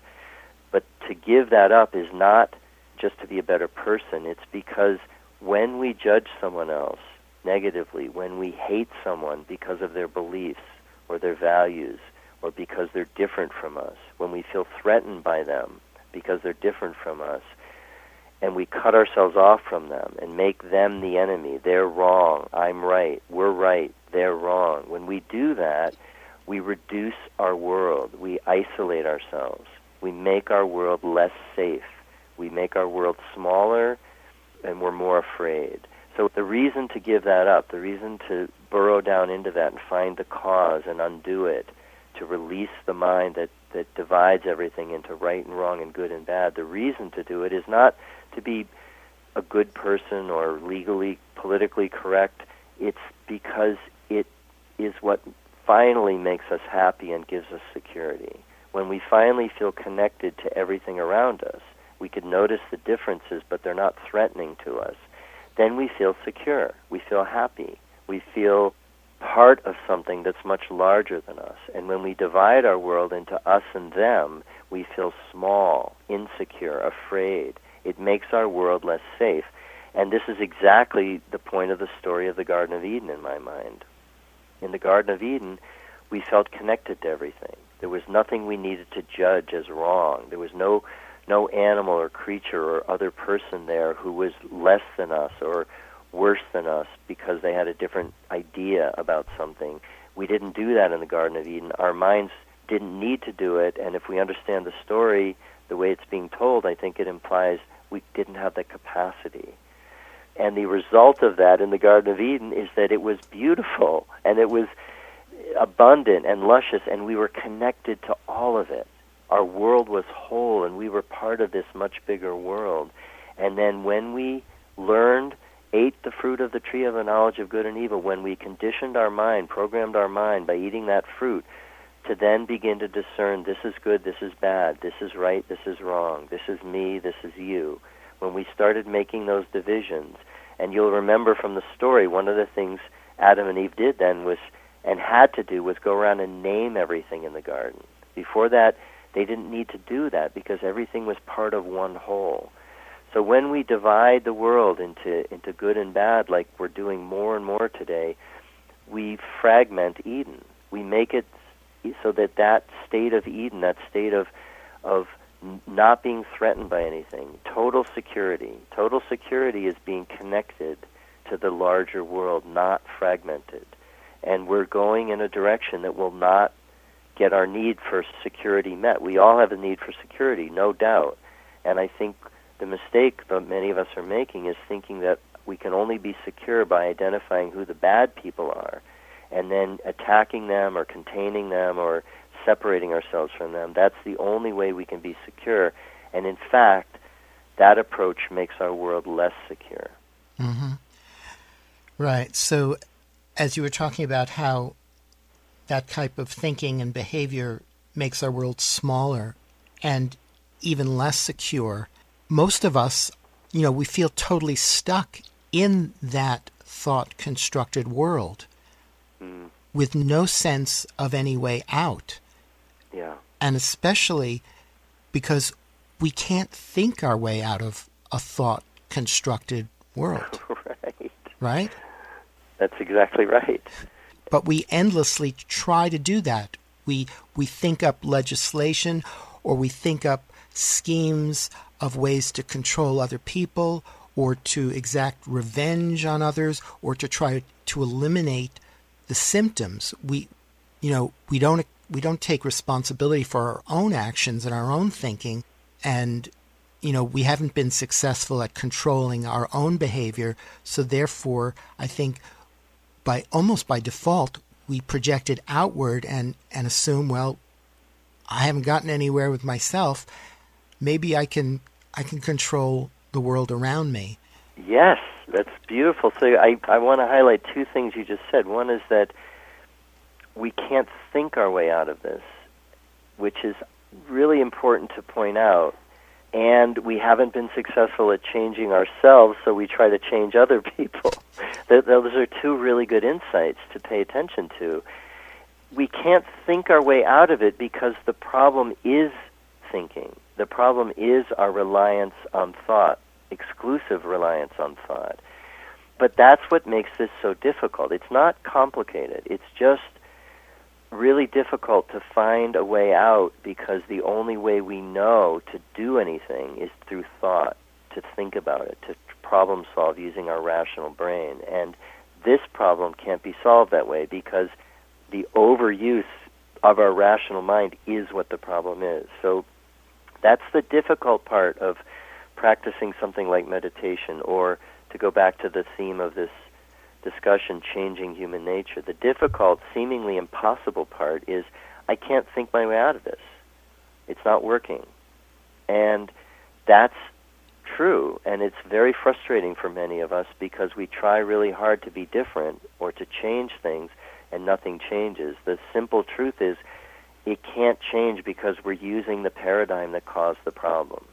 But to give that up is not just to be a better person, it's because when we judge someone else negatively, when we hate someone because of their beliefs or their values or because they're different from us, when we feel threatened by them because they're different from us, and we cut ourselves off from them and make them the enemy, they're wrong, I'm right, we're right, they're wrong. When we do that, we reduce our world, we isolate ourselves, we make our world less safe, we make our world smaller, and we're more afraid. So the reason to give that up, the reason to burrow down into that and find the cause and undo it, to release the mind that, that divides everything into right and wrong and good and bad, the reason to do it is not to be a good person or legally, politically correct. It's because it is what finally makes us happy and gives us security. When we finally feel connected to everything around us, we could notice the differences, but they're not threatening to us. Then we feel secure. We feel happy. We feel part of something that's much larger than us. And when we divide our world into us and them, we feel small, insecure, afraid. It makes our world less safe. And this is exactly the point of the story of the Garden of Eden in my mind. In the Garden of Eden, we felt connected to everything. There was nothing we needed to judge as wrong. There was no no animal or creature or other person there who was less than us or worse than us because they had a different idea about something. We didn't do that in the Garden of Eden. Our minds didn't need to do it, and if we understand the story the way it's being told, I think it implies we didn't have that capacity. And the result of that in the Garden of Eden is that it was beautiful and it was abundant and luscious, and we were connected to all of it. Our world was whole, and we were part of this much bigger world. And then when we learned, ate the fruit of the tree of the knowledge of good and evil, when we conditioned our mind, programmed our mind by eating that fruit, to then begin to discern this is good, this is bad, this is right, this is wrong, this is me, this is you. When we started making those divisions, and you'll remember from the story, one of the things Adam and Eve did then was, and had to do, was go around and name everything in the garden. Before that, they didn't need to do that because everything was part of one whole. So when we divide the world into into good and bad, like we're doing more and more today, we fragment Eden. We make it so that that state of Eden, that state of of not being threatened by anything, total security. Total security is being connected to the larger world, not fragmented. And we're going in a direction that will not get our need for security met. We all have a need for security, no doubt. And I think the mistake that many of us are making is thinking that we can only be secure by identifying who the bad people are and then attacking them or containing them or separating ourselves from them. That's the only way we can be secure. And in fact, that approach makes our world less secure. Mm-hmm. Right. So, as you were talking about how that type of thinking and behavior makes our world smaller and even less secure, most of us, you know, we feel totally stuck in that thought constructed world mm. with no sense of any way out. Yeah. And especially because we can't think our way out of a thought constructed world. right. Right? That's exactly right. But we endlessly try to do that. We we think up legislation or we think up schemes of ways to control other people or to exact revenge on others or to try to eliminate the symptoms. We you know, we don't we don't take responsibility for our own actions and our own thinking and you know, we haven't been successful at controlling our own behavior, so therefore I think by almost by default, we project it outward and, and assume, well, I haven't gotten anywhere with myself. Maybe I can I can control the world around me. Yes, that's beautiful. So I, I want to highlight two things you just said. One is that we can't think our way out of this, which is really important to point out and we haven't been successful at changing ourselves, so we try to change other people. Those are two really good insights to pay attention to. We can't think our way out of it because the problem is thinking. The problem is our reliance on thought, exclusive reliance on thought. But that's what makes this so difficult. It's not complicated. It's just really difficult to find a way out because the only way we know to do anything is through thought, to think about it, to problem solve using our rational brain. And this problem can't be solved that way because the overuse of our rational mind is what the problem is. So that's the difficult part of practicing something like meditation or to go back to the theme of this discussion, Changing Human Nature, the difficult, seemingly impossible part is I can't think my way out of this. It's not working. And that's true, and it's very frustrating for many of us because we try really hard to be different or to change things and nothing changes. The simple truth is it can't change because we're using the paradigm that caused the problem.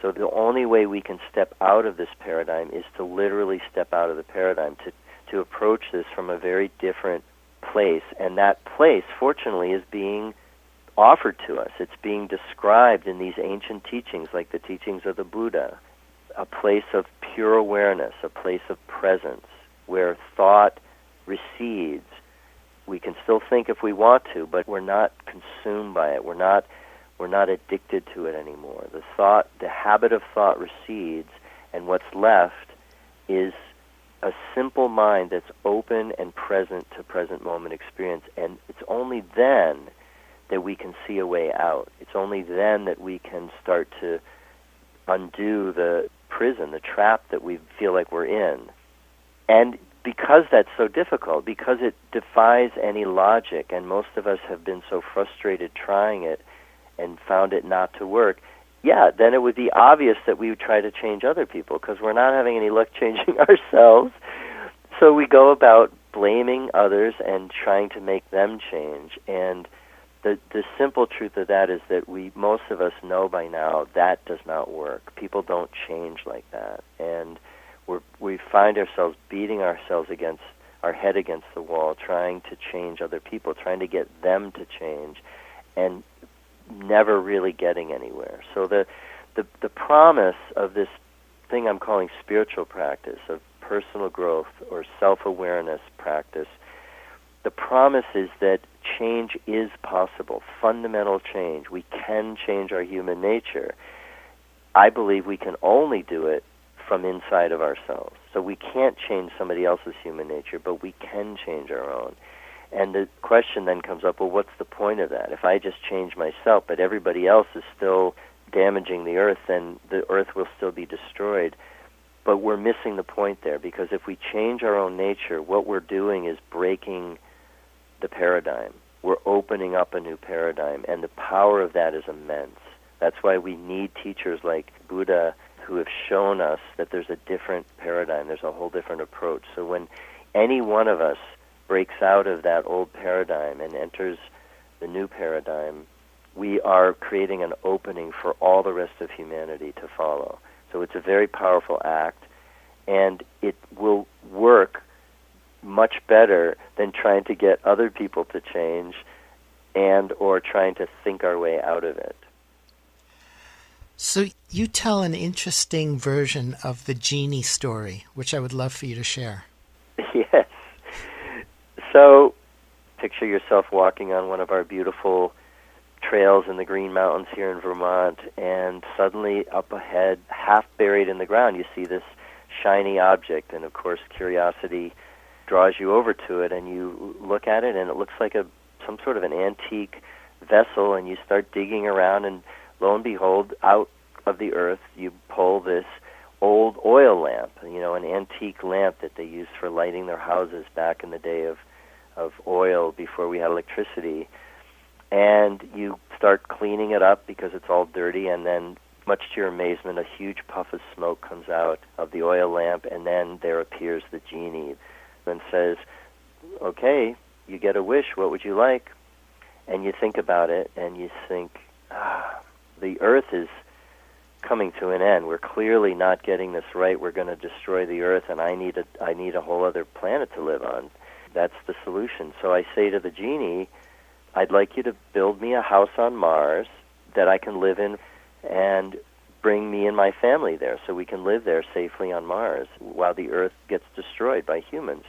So the only way we can step out of this paradigm is to literally step out of the paradigm, to, to approach this from a very different place. And that place, fortunately, is being offered to us. It's being described in these ancient teachings, like the teachings of the Buddha, a place of pure awareness, a place of presence, where thought recedes. We can still think if we want to, but we're not consumed by it. We're not we're not addicted to it anymore. The thought, the habit of thought recedes, and what's left is a simple mind that's open and present to present moment experience. And it's only then that we can see a way out. It's only then that we can start to undo the prison, the trap that we feel like we're in. And because that's so difficult, because it defies any logic, and most of us have been so frustrated trying it, and found it not to work, yeah, then it would be obvious that we would try to change other people because we're not having any luck changing ourselves. So we go about blaming others and trying to make them change. And the the simple truth of that is that we most of us know by now that does not work. People don't change like that, and we we find ourselves beating ourselves against our head against the wall, trying to change other people, trying to get them to change, and never really getting anywhere. So the the the promise of this thing I'm calling spiritual practice of personal growth or self-awareness practice, the promise is that change is possible, fundamental change. We can change our human nature. I believe we can only do it from inside of ourselves. So we can't change somebody else's human nature, but we can change our own. And the question then comes up well, what's the point of that? If I just change myself, but everybody else is still damaging the earth, then the earth will still be destroyed. But we're missing the point there because if we change our own nature, what we're doing is breaking the paradigm. We're opening up a new paradigm, and the power of that is immense. That's why we need teachers like Buddha who have shown us that there's a different paradigm, there's a whole different approach. So when any one of us breaks out of that old paradigm and enters the new paradigm, we are creating an opening for all the rest of humanity to follow. So it's a very powerful act, and it will work much better than trying to get other people to change and or trying to think our way out of it. So you tell an interesting version of the genie story, which I would love for you to share. Yes. So picture yourself walking on one of our beautiful trails in the Green Mountains here in Vermont, and suddenly up ahead, half buried in the ground, you see this shiny object, and of course, curiosity draws you over to it, and you look at it, and it looks like a some sort of an antique vessel, and you start digging around, and lo and behold, out of the earth, you pull this old oil lamp, you know, an antique lamp that they used for lighting their houses back in the day of of oil before we had electricity. And you start cleaning it up because it's all dirty and then much to your amazement a huge puff of smoke comes out of the oil lamp and then there appears the genie and says, "Okay, you get a wish. What would you like?" And you think about it and you think, ah, the earth is coming to an end. We're clearly not getting this right. We're going to destroy the earth, and I need a I need a whole other planet to live on. That's the solution. So I say to the genie, I'd like you to build me a house on Mars that I can live in, and bring me and my family there, so we can live there safely on Mars while the Earth gets destroyed by humans.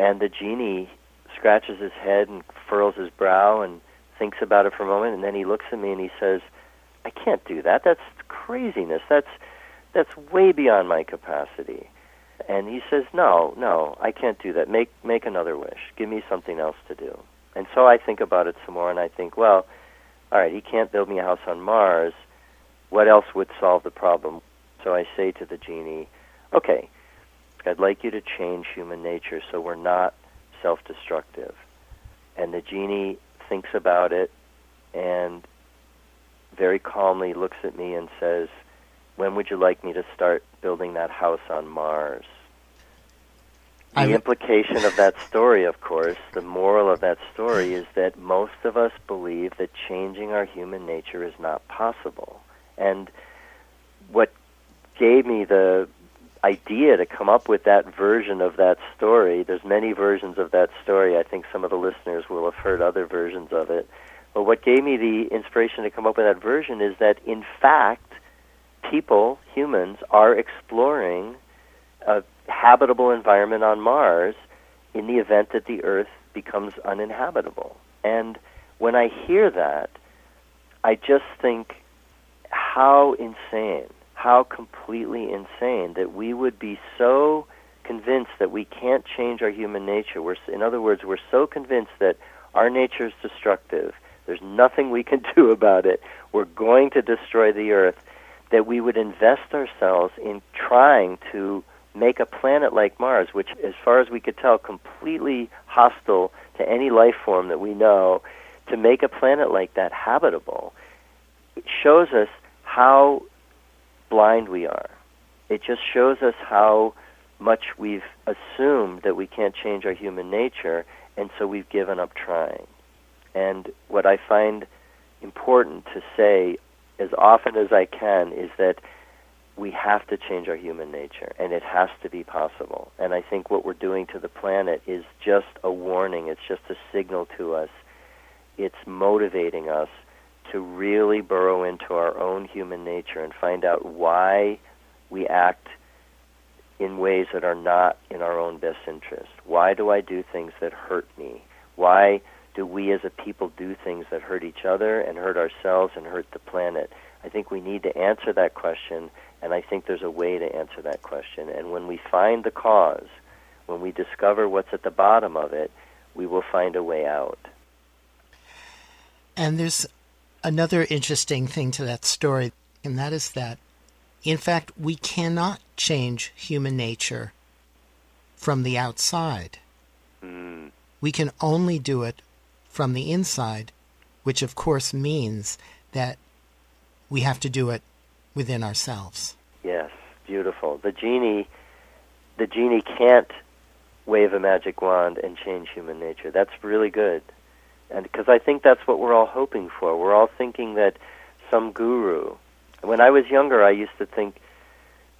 And the genie scratches his head and furrows his brow and thinks about it for a moment, and then he looks at me and he says, I can't do that. That's craziness. That's that's way beyond my capacity. And he says, "No, no, I can't do that. Make make another wish. Give me something else to do." And so I think about it some more, and I think, well, all right, he can't build me a house on Mars. What else would solve the problem? So I say to the genie, "Okay, I'd like you to change human nature so we're not self-destructive." And the genie thinks about it, and very calmly looks at me and says, When would you like me to start building that house on Mars? The I'm- implication of that story, of course, the moral of that story is that most of us believe that changing our human nature is not possible. And what gave me the idea to come up with that version of that story, there's many versions of that story. I think some of the listeners will have heard other versions of it. But what gave me the inspiration to come up with that version is that, in fact, people, humans, are exploring a habitable environment on Mars in the event that the Earth becomes uninhabitable. And when I hear that, I just think how insane, how completely insane that we would be so convinced that we can't change our human nature. We're, in other words, we're so convinced that our nature is destructive there's nothing we can do about it. We're going to destroy the Earth. That we would invest ourselves in trying to make a planet like Mars, which, as far as we could tell, completely hostile to any life form that we know, to make a planet like that habitable, it shows us how blind we are. It just shows us how much we've assumed that we can't change our human nature, and so we've given up trying. And what I find important to say as often as I can is that we have to change our human nature, and it has to be possible. And I think what we're doing to the planet is just a warning, it's just a signal to us, it's motivating us to really burrow into our own human nature and find out why we act in ways that are not in our own best interest. Why do I do things that hurt me? Why do we as a people do things that hurt each other and hurt ourselves and hurt the planet? I think we need to answer that question, and I think there's a way to answer that question. And when we find the cause, when we discover what's at the bottom of it, we will find a way out. And there's another interesting thing to that story, and that is that, in fact, we cannot change human nature from the outside. Mm. We can only do it from the inside, which of course means that we have to do it within ourselves. Yes, beautiful. The genie, the genie can't wave a magic wand and change human nature. That's really good, and because I think that's what we're all hoping for. We're all thinking that some guru. When I was younger, I used to think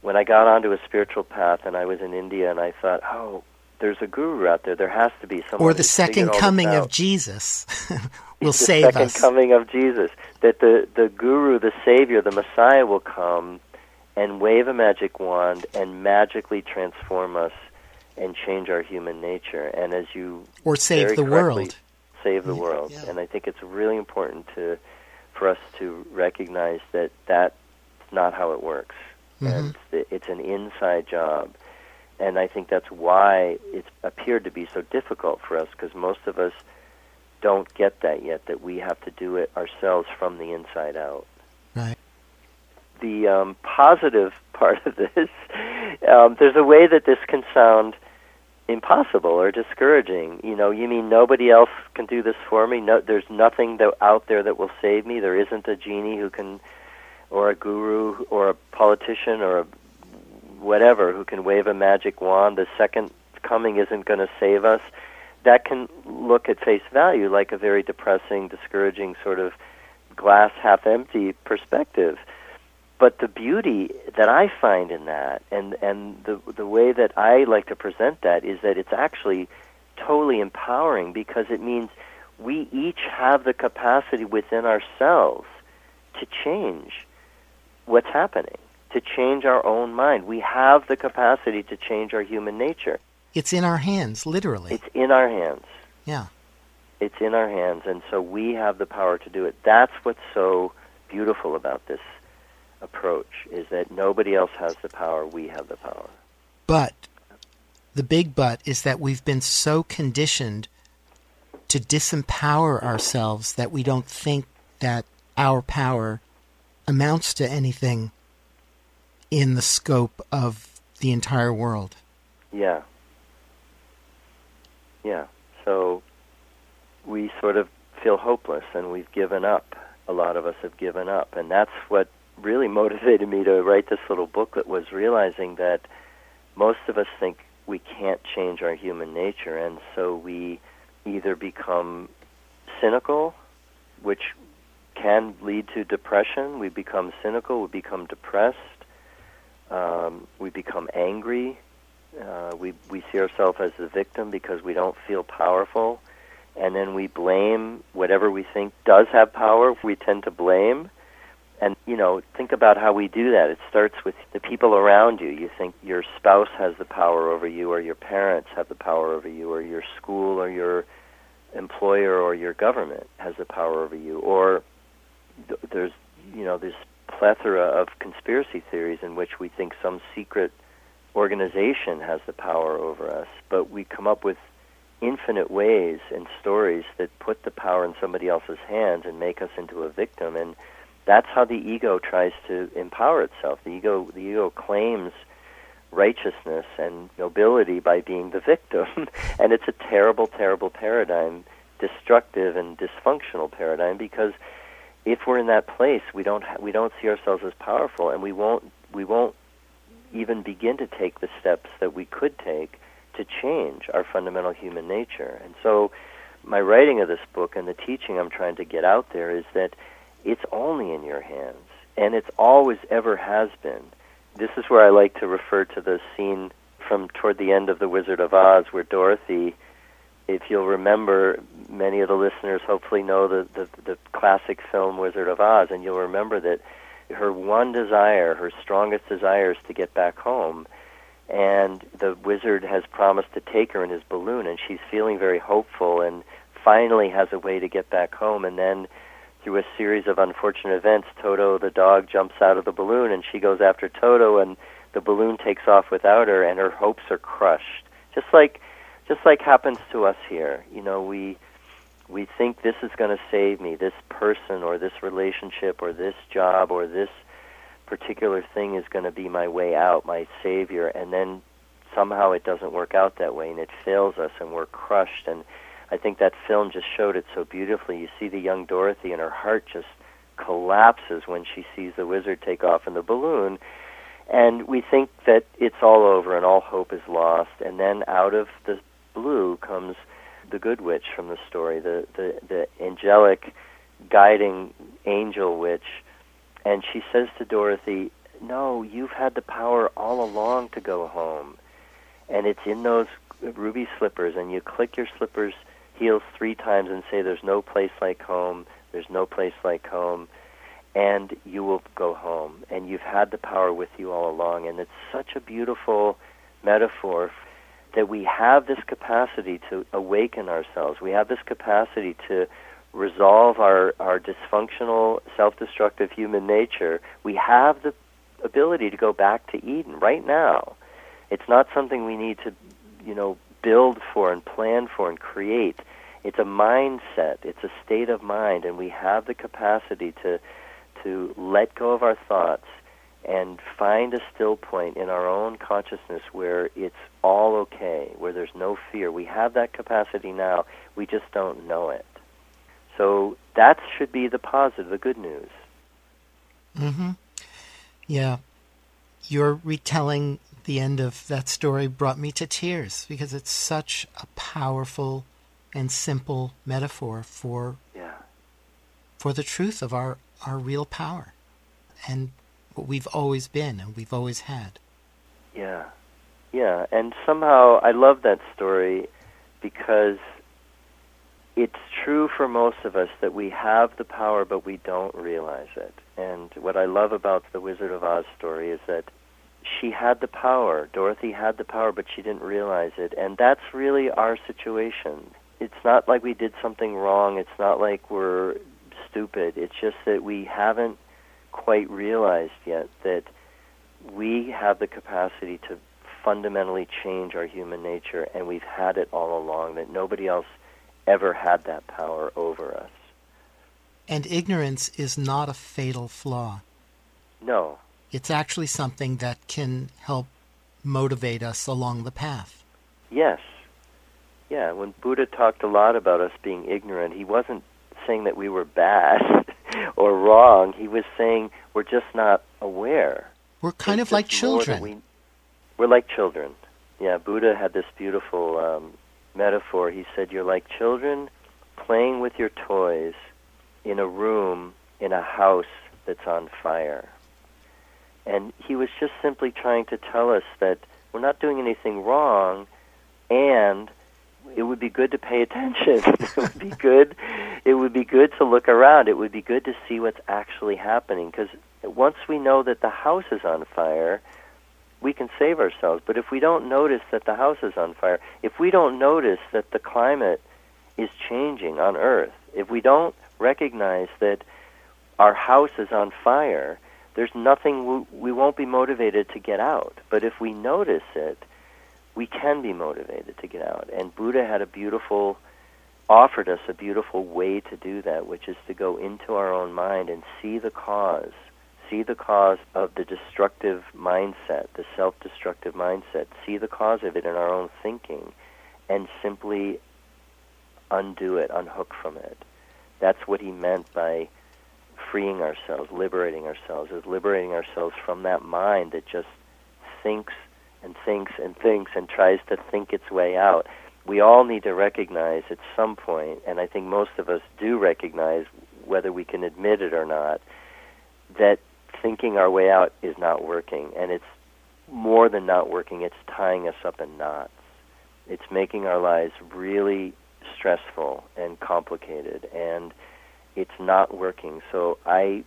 when I got onto a spiritual path and I was in India and I thought, oh, there's a guru out there. There has to be someone. Or the second coming of Jesus will the save second us. coming of Jesus. That the the guru, the savior, the Messiah will come and wave a magic wand and magically transform us and change our human nature. And as you or save the world. Save the world. yeah. And I think it's really important to for us to recognize that that's not how it works. Mm-hmm. And it's, it's an inside job. And I think that's why it's appeared to be so difficult for us because most of us don't get that yet that we have to do it ourselves from the inside out. Right. The um, positive part of this, um, there's a way that this can sound impossible or discouraging. You know, you mean nobody else can do this for me? No, there's nothing that, out there that will save me. There isn't a genie who can, or a guru, or a politician, or a whatever who can wave a magic wand. The second coming isn't going to save us. That can look at face value like a very depressing, discouraging sort of glass half empty perspective. But the beauty that I find in that, and and the the way that I like to present that, is that it's actually totally empowering because it means we each have the capacity within ourselves to change what's happening, to change our own mind. We have the capacity to change our human nature. It's in our hands, literally. It's in our hands. yeah. It's in our hands, and so we have the power to do it. That's what's so beautiful about this approach is that nobody else has the power, we have the power. But the big but is that we've been so conditioned to disempower ourselves that we don't think that our power amounts to anything in the scope of the entire world. Yeah. Yeah. So we sort of feel hopeless and we've given up. A lot of us have given up. And that's what really motivated me to write this little booklet was realizing that most of us think we can't change our human nature and so we either become cynical, which can lead to depression. We become cynical, we become depressed, um, we become angry, uh, we we see ourselves as the victim because we don't feel powerful, and then we blame whatever we think does have power. We tend to blame, and you know, think about how we do that. It starts with the people around you. You think your spouse has the power over you, or your parents have the power over you, or your school, or your employer, or your government has the power over you, or th- there's you know this plethora of conspiracy theories in which we think some secret organization has the power over us, but we come up with infinite ways and stories that put the power in somebody else's hands and make us into a victim and that's how the ego tries to empower itself. The ego the ego claims righteousness and nobility by being the victim and it's a terrible terrible paradigm, destructive and dysfunctional paradigm because if we're in that place, we don't ha- we don't see ourselves as powerful and we won't we won't even begin to take the steps that we could take to change our fundamental human nature. And so, my writing of this book and the teaching I'm trying to get out there is that it's only in your hands, and it's always ever has been. This is where I like to refer to the scene from toward the end of The Wizard of Oz, where Dorothy if you'll remember, many of the listeners hopefully know the, the, the classic film Wizard of Oz, and you'll remember that her one desire, her strongest desire, is to get back home. And the wizard has promised to take her in his balloon, and she's feeling very hopeful and finally has a way to get back home. And then, through a series of unfortunate events, Toto the dog jumps out of the balloon, and she goes after Toto, and the balloon takes off without her, and her hopes are crushed. Just like, just like happens to us here. You know, we we think this is going to save me, this person or this relationship or this job or this particular thing is going to be my way out, my savior, and then somehow it doesn't work out that way and it fails us and we're crushed and I think that film just showed it so beautifully. You see the young Dorothy and her heart just collapses when she sees the wizard take off in the balloon and we think that it's all over and all hope is lost and then out of the blue comes the good witch from the story, the the, the angelic guiding angel witch and she says to Dorothy, "No, you've had the power all along to go home, and it's in those ruby slippers. And you click your slippers three times and say, "There's no place like home. There's no place like home." And you will go home, and you've had the power with you all along. And it's such a beautiful metaphor that we have this capacity to awaken ourselves. We have this capacity to resolve our, our dysfunctional, self destructive human nature, we have the ability to go back to Eden right now. It's not something we need to, you know, build for and plan for and create. It's a mindset, it's a state of mind, and we have the capacity to, to let go of our thoughts and find a still point in our own consciousness where it's all okay, where there's no fear. We have that capacity now, we just don't know it. So that should be the positive, the good news. Mm-hmm. Yeah. Your retelling the end of that story brought me to tears because it's such a powerful and simple metaphor for yeah. for the truth of our, our real power and what we've always been and we've always had. Yeah. Yeah. And somehow I love that story because it's true for most of us that we have the power, but we don't realize it. And what I love about the Wizard of Oz story is that she had the power. Dorothy had the power, but she didn't realize it. And that's really our situation. It's not like we did something wrong. It's not like we're stupid. It's just that we haven't quite realized yet that we have the capacity to fundamentally change our human nature, and we've had it all along, that nobody else ever had that power over us. And ignorance is not a fatal flaw. No. It's actually something that can help motivate us along the path. Yes. Yeah, when Buddha talked a lot about us being ignorant, he wasn't saying that we were bad or wrong. He was saying we're just not aware. We're kind it's of like children. We, we're like children. Yeah, Buddha had this beautiful um, metaphor. He said, You're like children playing with your toys in a room in a house that's on fire. And he was just simply trying to tell us that we're not doing anything wrong and it would be good to pay attention. it would be good it would be good to look around. It would be good to see what's actually happening because once we know that the house is on fire, we can save ourselves. But if we don't notice that the house is on fire, if we don't notice that the climate is changing on Earth, if we don't recognize that our house is on fire, there's nothing we, we won't be motivated to get out. But if we notice it, we can be motivated to get out. And Buddha had a beautiful offered us a beautiful way to do that, which is to go into our own mind and see the cause see the cause of the destructive mindset, the self destructive mindset, see the cause of it in our own thinking, and simply undo it, unhook from it. That's what he meant by freeing ourselves, liberating ourselves, is liberating ourselves from that mind that just thinks and thinks and thinks and tries to think its way out. We all need to recognize at some point, and I think most of us do recognize, whether we can admit it or not, that thinking our way out is not working, and it's more than not working, it's tying us up in knots. It's making our lives really stressful and complicated, and it's not working. So I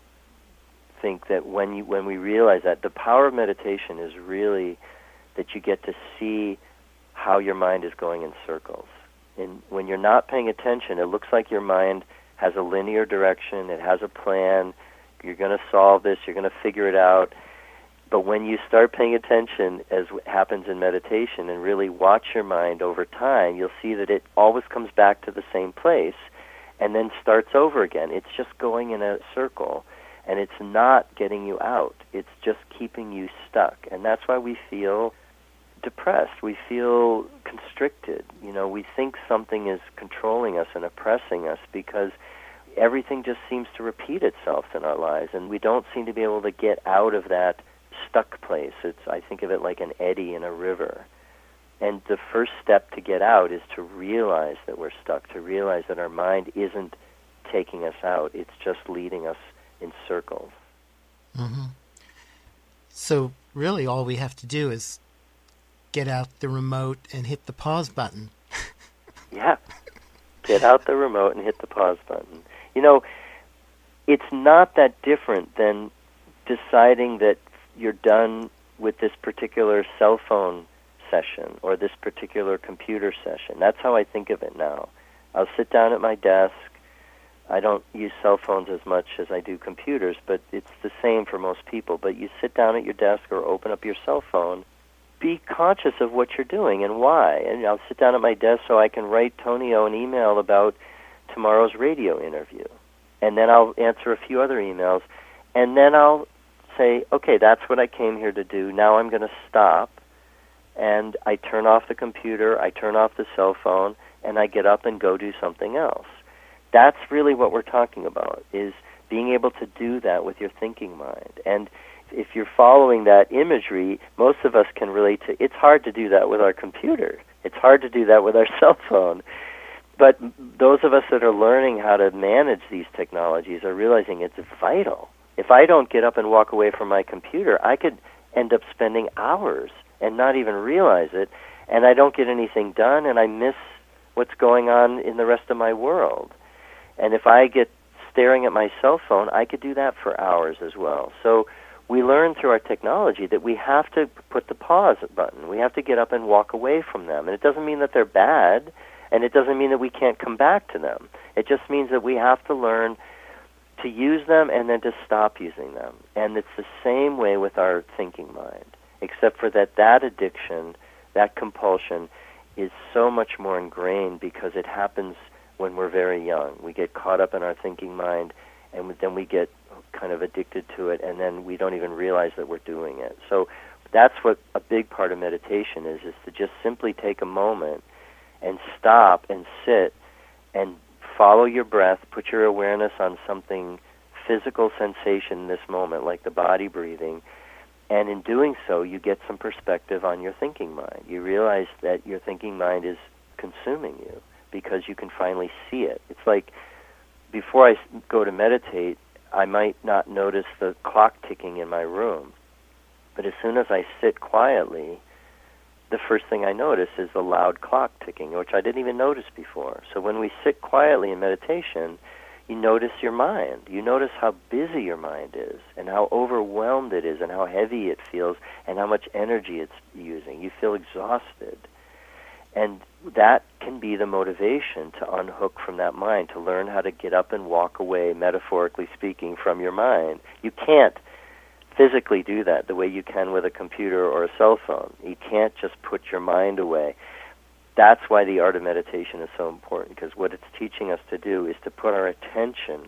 think that when you when we realize that the power of meditation is really that you get to see how your mind is going in circles. And when you're not paying attention, it looks like your mind has a linear direction, it has a plan, you're going to solve this, you're going to figure it out. But when you start paying attention, as happens in meditation, and really watch your mind over time, you'll see that it always comes back to the same place and then starts over again. It's just going in a circle, and it's not getting you out. It's just keeping you stuck. And that's why we feel depressed. We feel constricted. You know, we think something is controlling us and oppressing us because everything just seems to repeat itself in our lives, and we don't seem to be able to get out of that stuck place. It's I think of it like an eddy in a river. And the first step to get out is to realize that we're stuck, to realize that our mind isn't taking us out, it's just leading us in circles. Mm-hmm. So, really, all we have to do is get out the remote and hit the pause button. yeah. Get out the remote and hit the pause button. You know, it's not that different than deciding that you're done with this particular cell phone session or this particular computer session. That's how I think of it now. I'll sit down at my desk. I don't use cell phones as much as I do computers, but it's the same for most people. But you sit down at your desk or open up your cell phone be conscious of what you're doing and why. And I'll sit down at my desk so I can write Tonio an email about tomorrow's radio interview. And then I'll answer a few other emails. And then I'll say, okay, that's what I came here to do. Now I'm going to stop. And I turn off the computer, I turn off the cell phone, and I get up and go do something else. That's really what we're talking about, is being able to do that with your thinking mind. And if you're following that imagery, most of us can relate to. It's hard to do that with our computer. It's hard to do that with our cell phone. But those of us that are learning how to manage these technologies are realizing it's vital. If I don't get up and walk away from my computer, I could end up spending hours and not even realize it, and I don't get anything done, and I miss what's going on in the rest of my world. And if I get staring at my cell phone, I could do that for hours as well. So we learn through our technology that we have to put the pause button. We have to get up and walk away from them. And it doesn't mean that they're bad, and it doesn't mean that we can't come back to them. It just means that we have to learn to use them and then to stop using them. And it's the same way with our thinking mind, except for that that addiction, that compulsion, is so much more ingrained because it happens when we're very young. We get caught up in our thinking mind, and then we get kind of addicted to it, and then we don't even realize that we're doing it. So that's what a big part of meditation is: is to just simply take a moment and stop and sit and follow your breath. Put your awareness on something physical sensation in this moment, like the body breathing. And in doing so, you get some perspective on your thinking mind. You realize that your thinking mind is consuming you because you can finally see it. It's like before I go to meditate, I might not notice the clock ticking in my room. But as soon as I sit quietly, the first thing I notice is the loud clock ticking, which I didn't even notice before. So when we sit quietly in meditation, you notice your mind. You notice how busy your mind is, and how overwhelmed it is, and how heavy it feels, and how much energy it's using. You feel exhausted. And that can be the motivation to unhook from that mind, to learn how to get up and walk away, metaphorically speaking, from your mind. You can't physically do that the way you can with a computer or a cell phone. You can't just put your mind away. That's why the art of meditation is so important, because what it's teaching us to do is to put our attention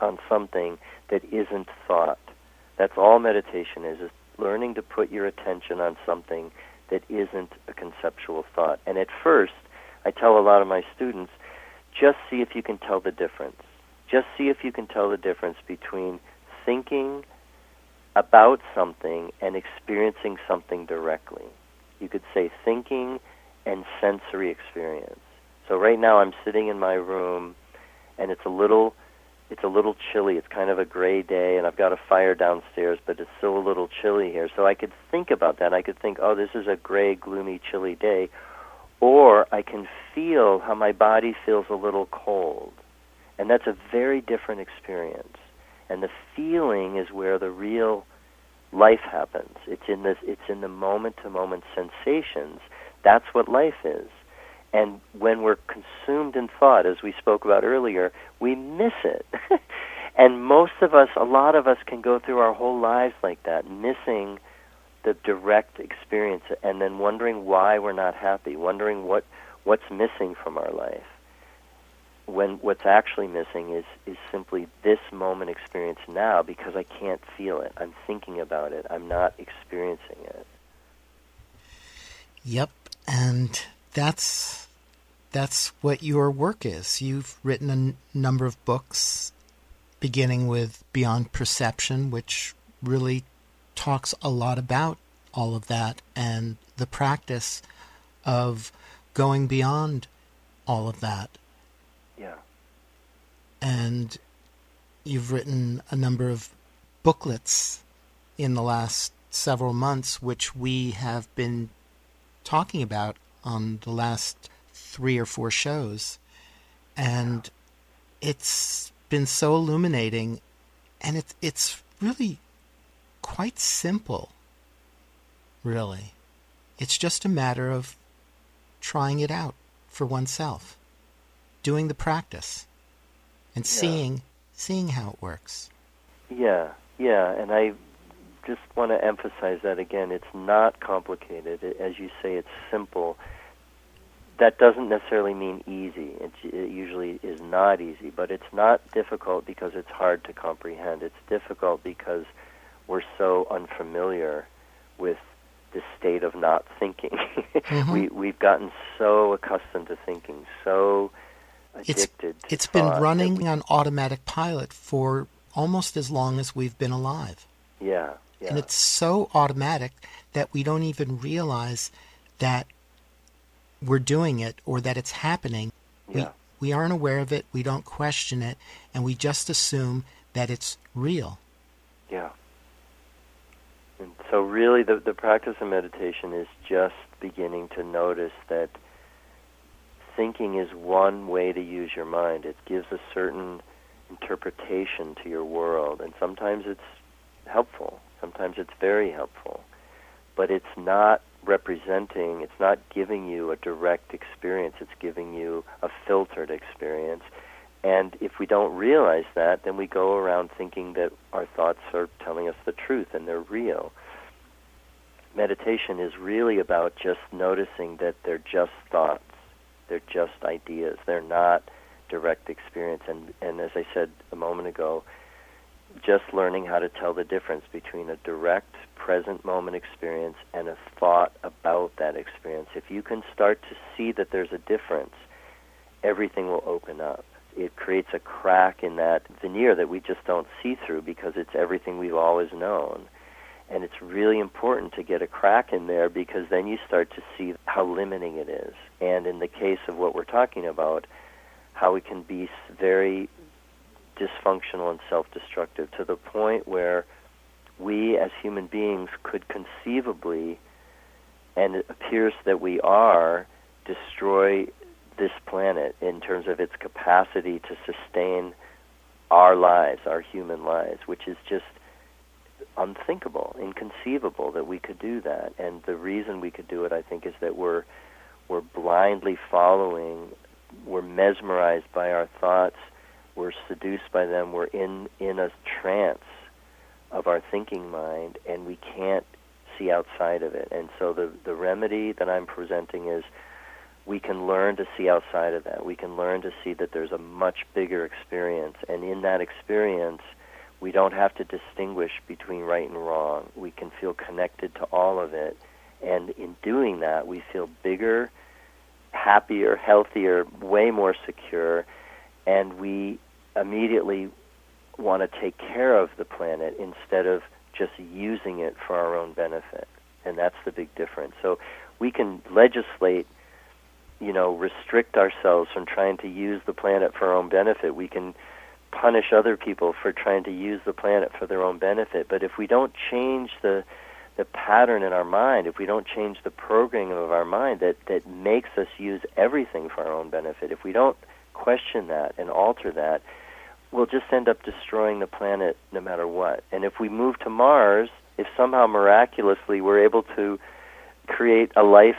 on something that isn't thought. That's all meditation is, is learning to put your attention on something that isn't a conceptual thought. And at first, I tell a lot of my students, just see if you can tell the difference. Just see if you can tell the difference between thinking about something and experiencing something directly. You could say thinking and sensory experience. So right now I'm sitting in my room and it's a little it's a little chilly. It's kind of a gray day, and I've got a fire downstairs, but it's still a little chilly here. So I could think about that. I could think, oh, this is a gray, gloomy, chilly day. or I can feel how my body feels a little cold. And that's a very different experience. And the feeling is where the real life happens. It's in this it's in the moment to moment sensations. That's what life is. And when we're consumed in thought, as we spoke about earlier, we miss it. and most of us, a lot of us, can go through our whole lives like that, missing the direct experience and then wondering why we're not happy, wondering what what's missing from our life. When what's actually missing is is simply this moment experience now because I can't feel it. I'm thinking about it. I'm not experiencing it. Yep, and that's that's what your work is. You've written a n- number of books beginning with Beyond Perception, which really talks a lot about all of that and the practice of going beyond all of that. Yeah. And you've written a number of booklets in the last several months, which we have been talking about on the last three or four shows. And it's been so illuminating and it's it's really quite simple, really. It's just a matter of trying it out for oneself, doing the practice, and Yeah. seeing seeing how it works. Yeah, yeah, and I just want to emphasize that again. It's not complicated. As you say, it's simple. That doesn't necessarily mean easy. It, it usually is not easy, but it's not difficult because it's hard to comprehend. It's difficult because we're so unfamiliar with the state of not thinking. Mhm. we we've gotten so accustomed to thinking, so It's addicted. to it's been running we- on automatic pilot for almost as long as we've been alive. yeah, yeah. And it's so automatic that we don't even realize that we're doing it or that it's happening. Yeah. We, we aren't aware of it, we don't question it, and we just assume that it's real. Yeah. And so, really, the, the practice of meditation is just beginning to notice that thinking is one way to use your mind. It gives a certain interpretation to your world, and sometimes it's helpful, sometimes it's very helpful, but it's not representing, it's not giving you a direct experience, it's giving you a filtered experience. And if we don't realize that, then we go around thinking that our thoughts are telling us the truth and they're real. Meditation is really about just noticing that they're just thoughts, they're just ideas, they're not direct experience. And, and as I said a moment ago, just learning how to tell the difference between a direct present moment experience and a thought about that experience. If you can start to see that there's a difference, everything will open up. It creates a crack in that veneer that we just don't see through because it's everything we've always known. And it's really important to get a crack in there because then you start to see how limiting it is. And in the case of what we're talking about, how we can be very dysfunctional and self destructive to the point where we as human beings could conceivably, and it appears that we are, destroy this planet in terms of its capacity to sustain our lives, our human lives, which is just unthinkable, inconceivable that we could do that. And the reason we could do it, I think, is that we're we're blindly following, we're mesmerized by our thoughts, we're seduced by them, we're in in a trance of our thinking mind, and we can't see outside of it. And so the the remedy that I'm presenting is we can learn to see outside of that. We can learn to see that there's a much bigger experience, and in that experience, we don't have to distinguish between right and wrong. We can feel connected to all of it, and in doing that, we feel bigger, happier, healthier, way more secure, and we immediately want to take care of the planet instead of just using it for our own benefit. And that's the big difference. So we can legislate, you know, restrict ourselves from trying to use the planet for our own benefit. We can punish other people for trying to use the planet for their own benefit. But if we don't change the the pattern in our mind, if we don't change the programming of our mind that, that makes us use everything for our own benefit, if we don't question that and alter that, we'll just end up destroying the planet no matter what. And if we move to Mars, if somehow miraculously we're able to create a life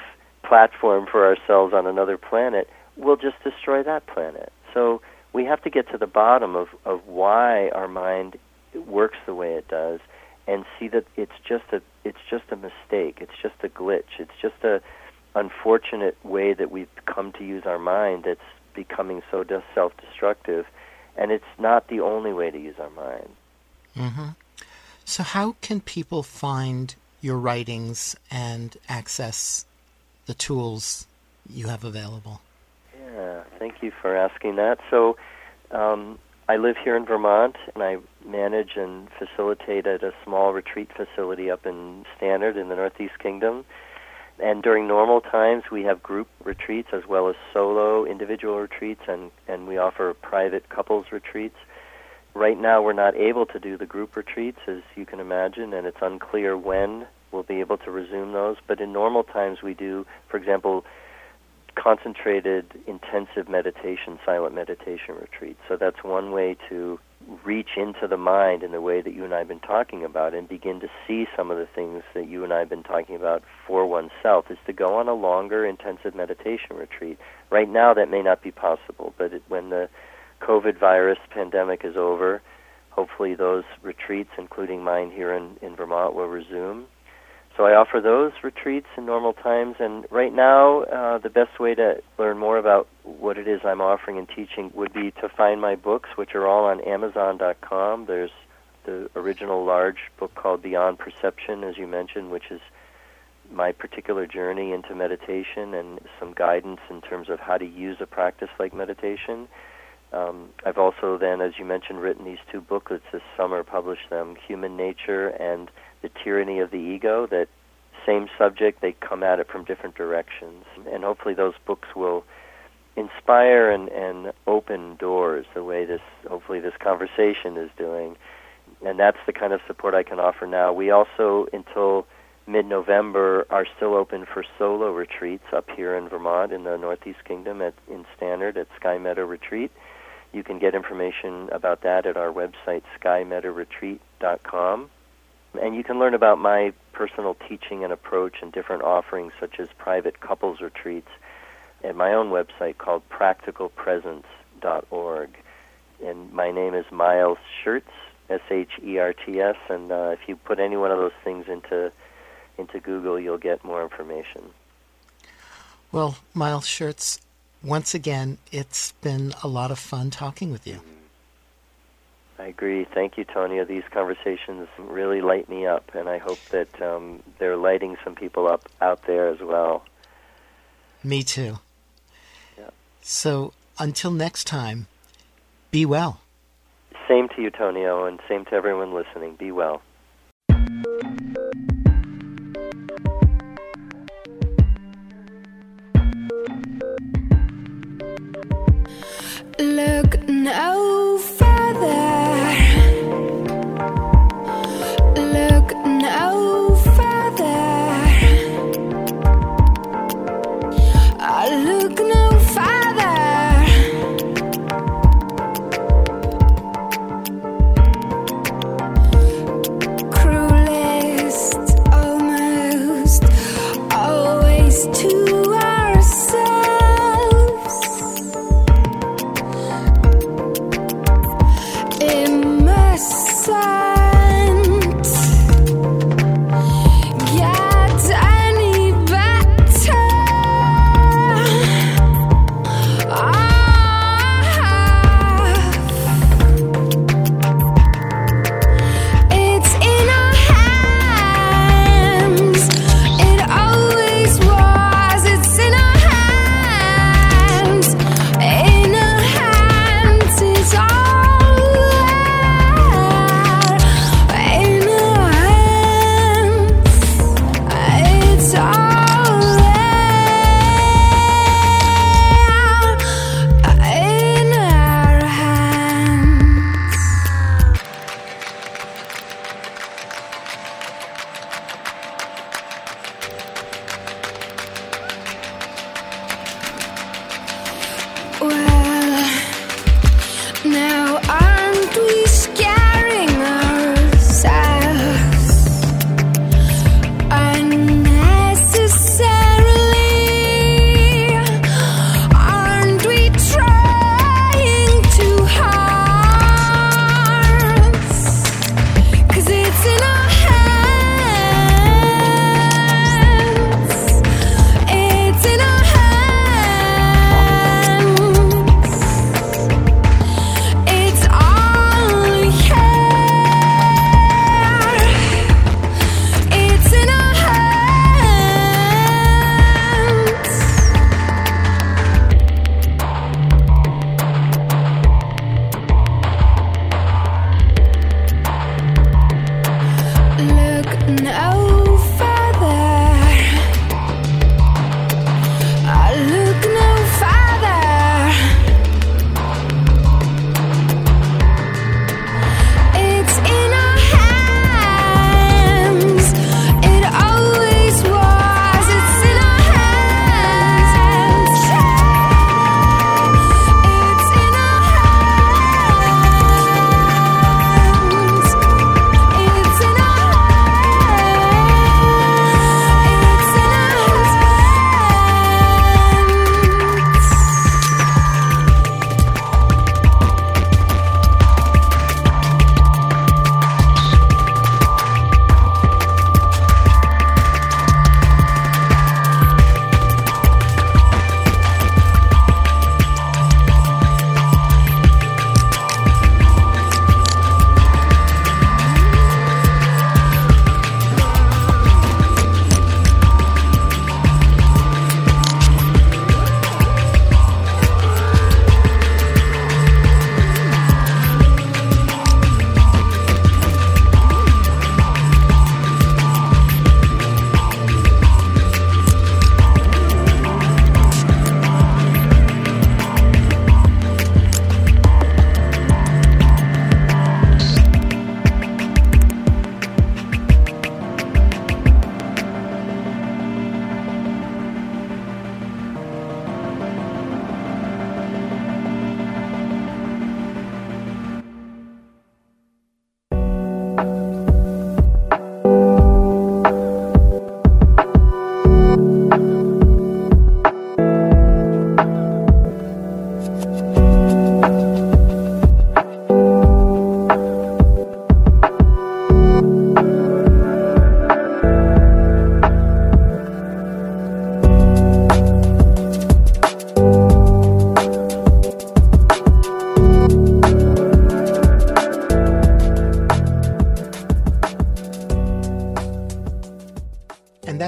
platform for ourselves on another planet, we'll just destroy that planet. So we have to get to the bottom of, of why our mind works the way it does and see that it's just a it's just a mistake. It's just a glitch. It's just a unfortunate way that we've come to use our mind that's becoming so self-destructive, and it's not the only way to use our mind. Mm-hmm. So, how can people find your writings and access the tools you have available? Yeah, thank you for asking that. So, um, I live here in Vermont, and I manage and facilitate at a small retreat facility up in Stannard in the Northeast Kingdom. And during normal times, we have group retreats as well as solo individual retreats, and, and we offer private couples retreats. Right now, we're not able to do the group retreats, as you can imagine, and it's unclear when we'll be able to resume those. But in normal times, we do, for example, concentrated, intensive meditation, silent meditation retreats. So that's one way to reach into the mind in the way that you and I have been talking about and begin to see some of the things that you and I have been talking about for oneself is to go on a longer intensive meditation retreat. Right now that may not be possible, but it, when the COVID virus pandemic is over, hopefully those retreats, including mine here in, in Vermont, will resume. So I offer those retreats in normal times, and right now uh, the best way to learn more about what it is I'm offering and teaching would be to find my books, which are all on Amazon.com. There's the original large book called Beyond Perception, as you mentioned, which is my particular journey into meditation and some guidance in terms of how to use a practice like meditation. Um, I've also then, as you mentioned, written these two booklets this summer, published them, Human Nature and the tyranny of the ego that same subject they come at it from different directions. And hopefully those books will inspire and, and open doors the way this hopefully this conversation is doing. And that's the kind of support I can offer now. We also until mid-November are still open for solo retreats up here in Vermont in the Northeast Kingdom at in Stannard at Sky Meadow Retreat. You can get information about that at our website skymeadowretreat.com and you can learn about my personal teaching and approach and different offerings, such as private couples retreats, at my own website called practicalpresence.org. And my name is Miles Sherts, S H E R T S, and uh, if you put any one of those things into into Google, you'll get more information. Well, Miles Sherts, once again, it's been a lot of fun talking with you. I agree. Thank you, Tonio. These conversations really light me up, and I hope that um, they're lighting some people up out there as well. Me too. Yeah. So until next time, be well. Same to you, Tonio, and same to everyone listening. Be well. Look no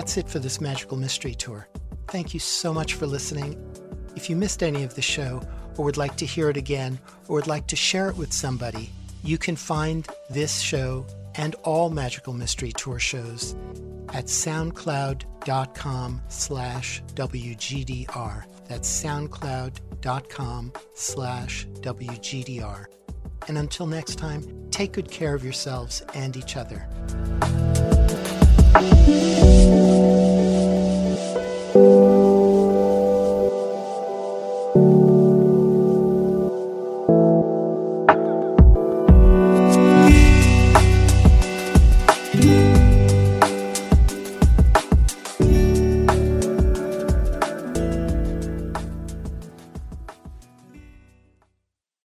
that's it for this Magical Mystery Tour. Thank you so much for listening. If you missed any of the show, or would like to hear it again, or would like to share it with somebody, you can find this show and all Magical Mystery Tour shows at soundcloud.com slash WGDR. That's soundcloud.com slash WGDR. And until next time, take good care of yourselves and each other.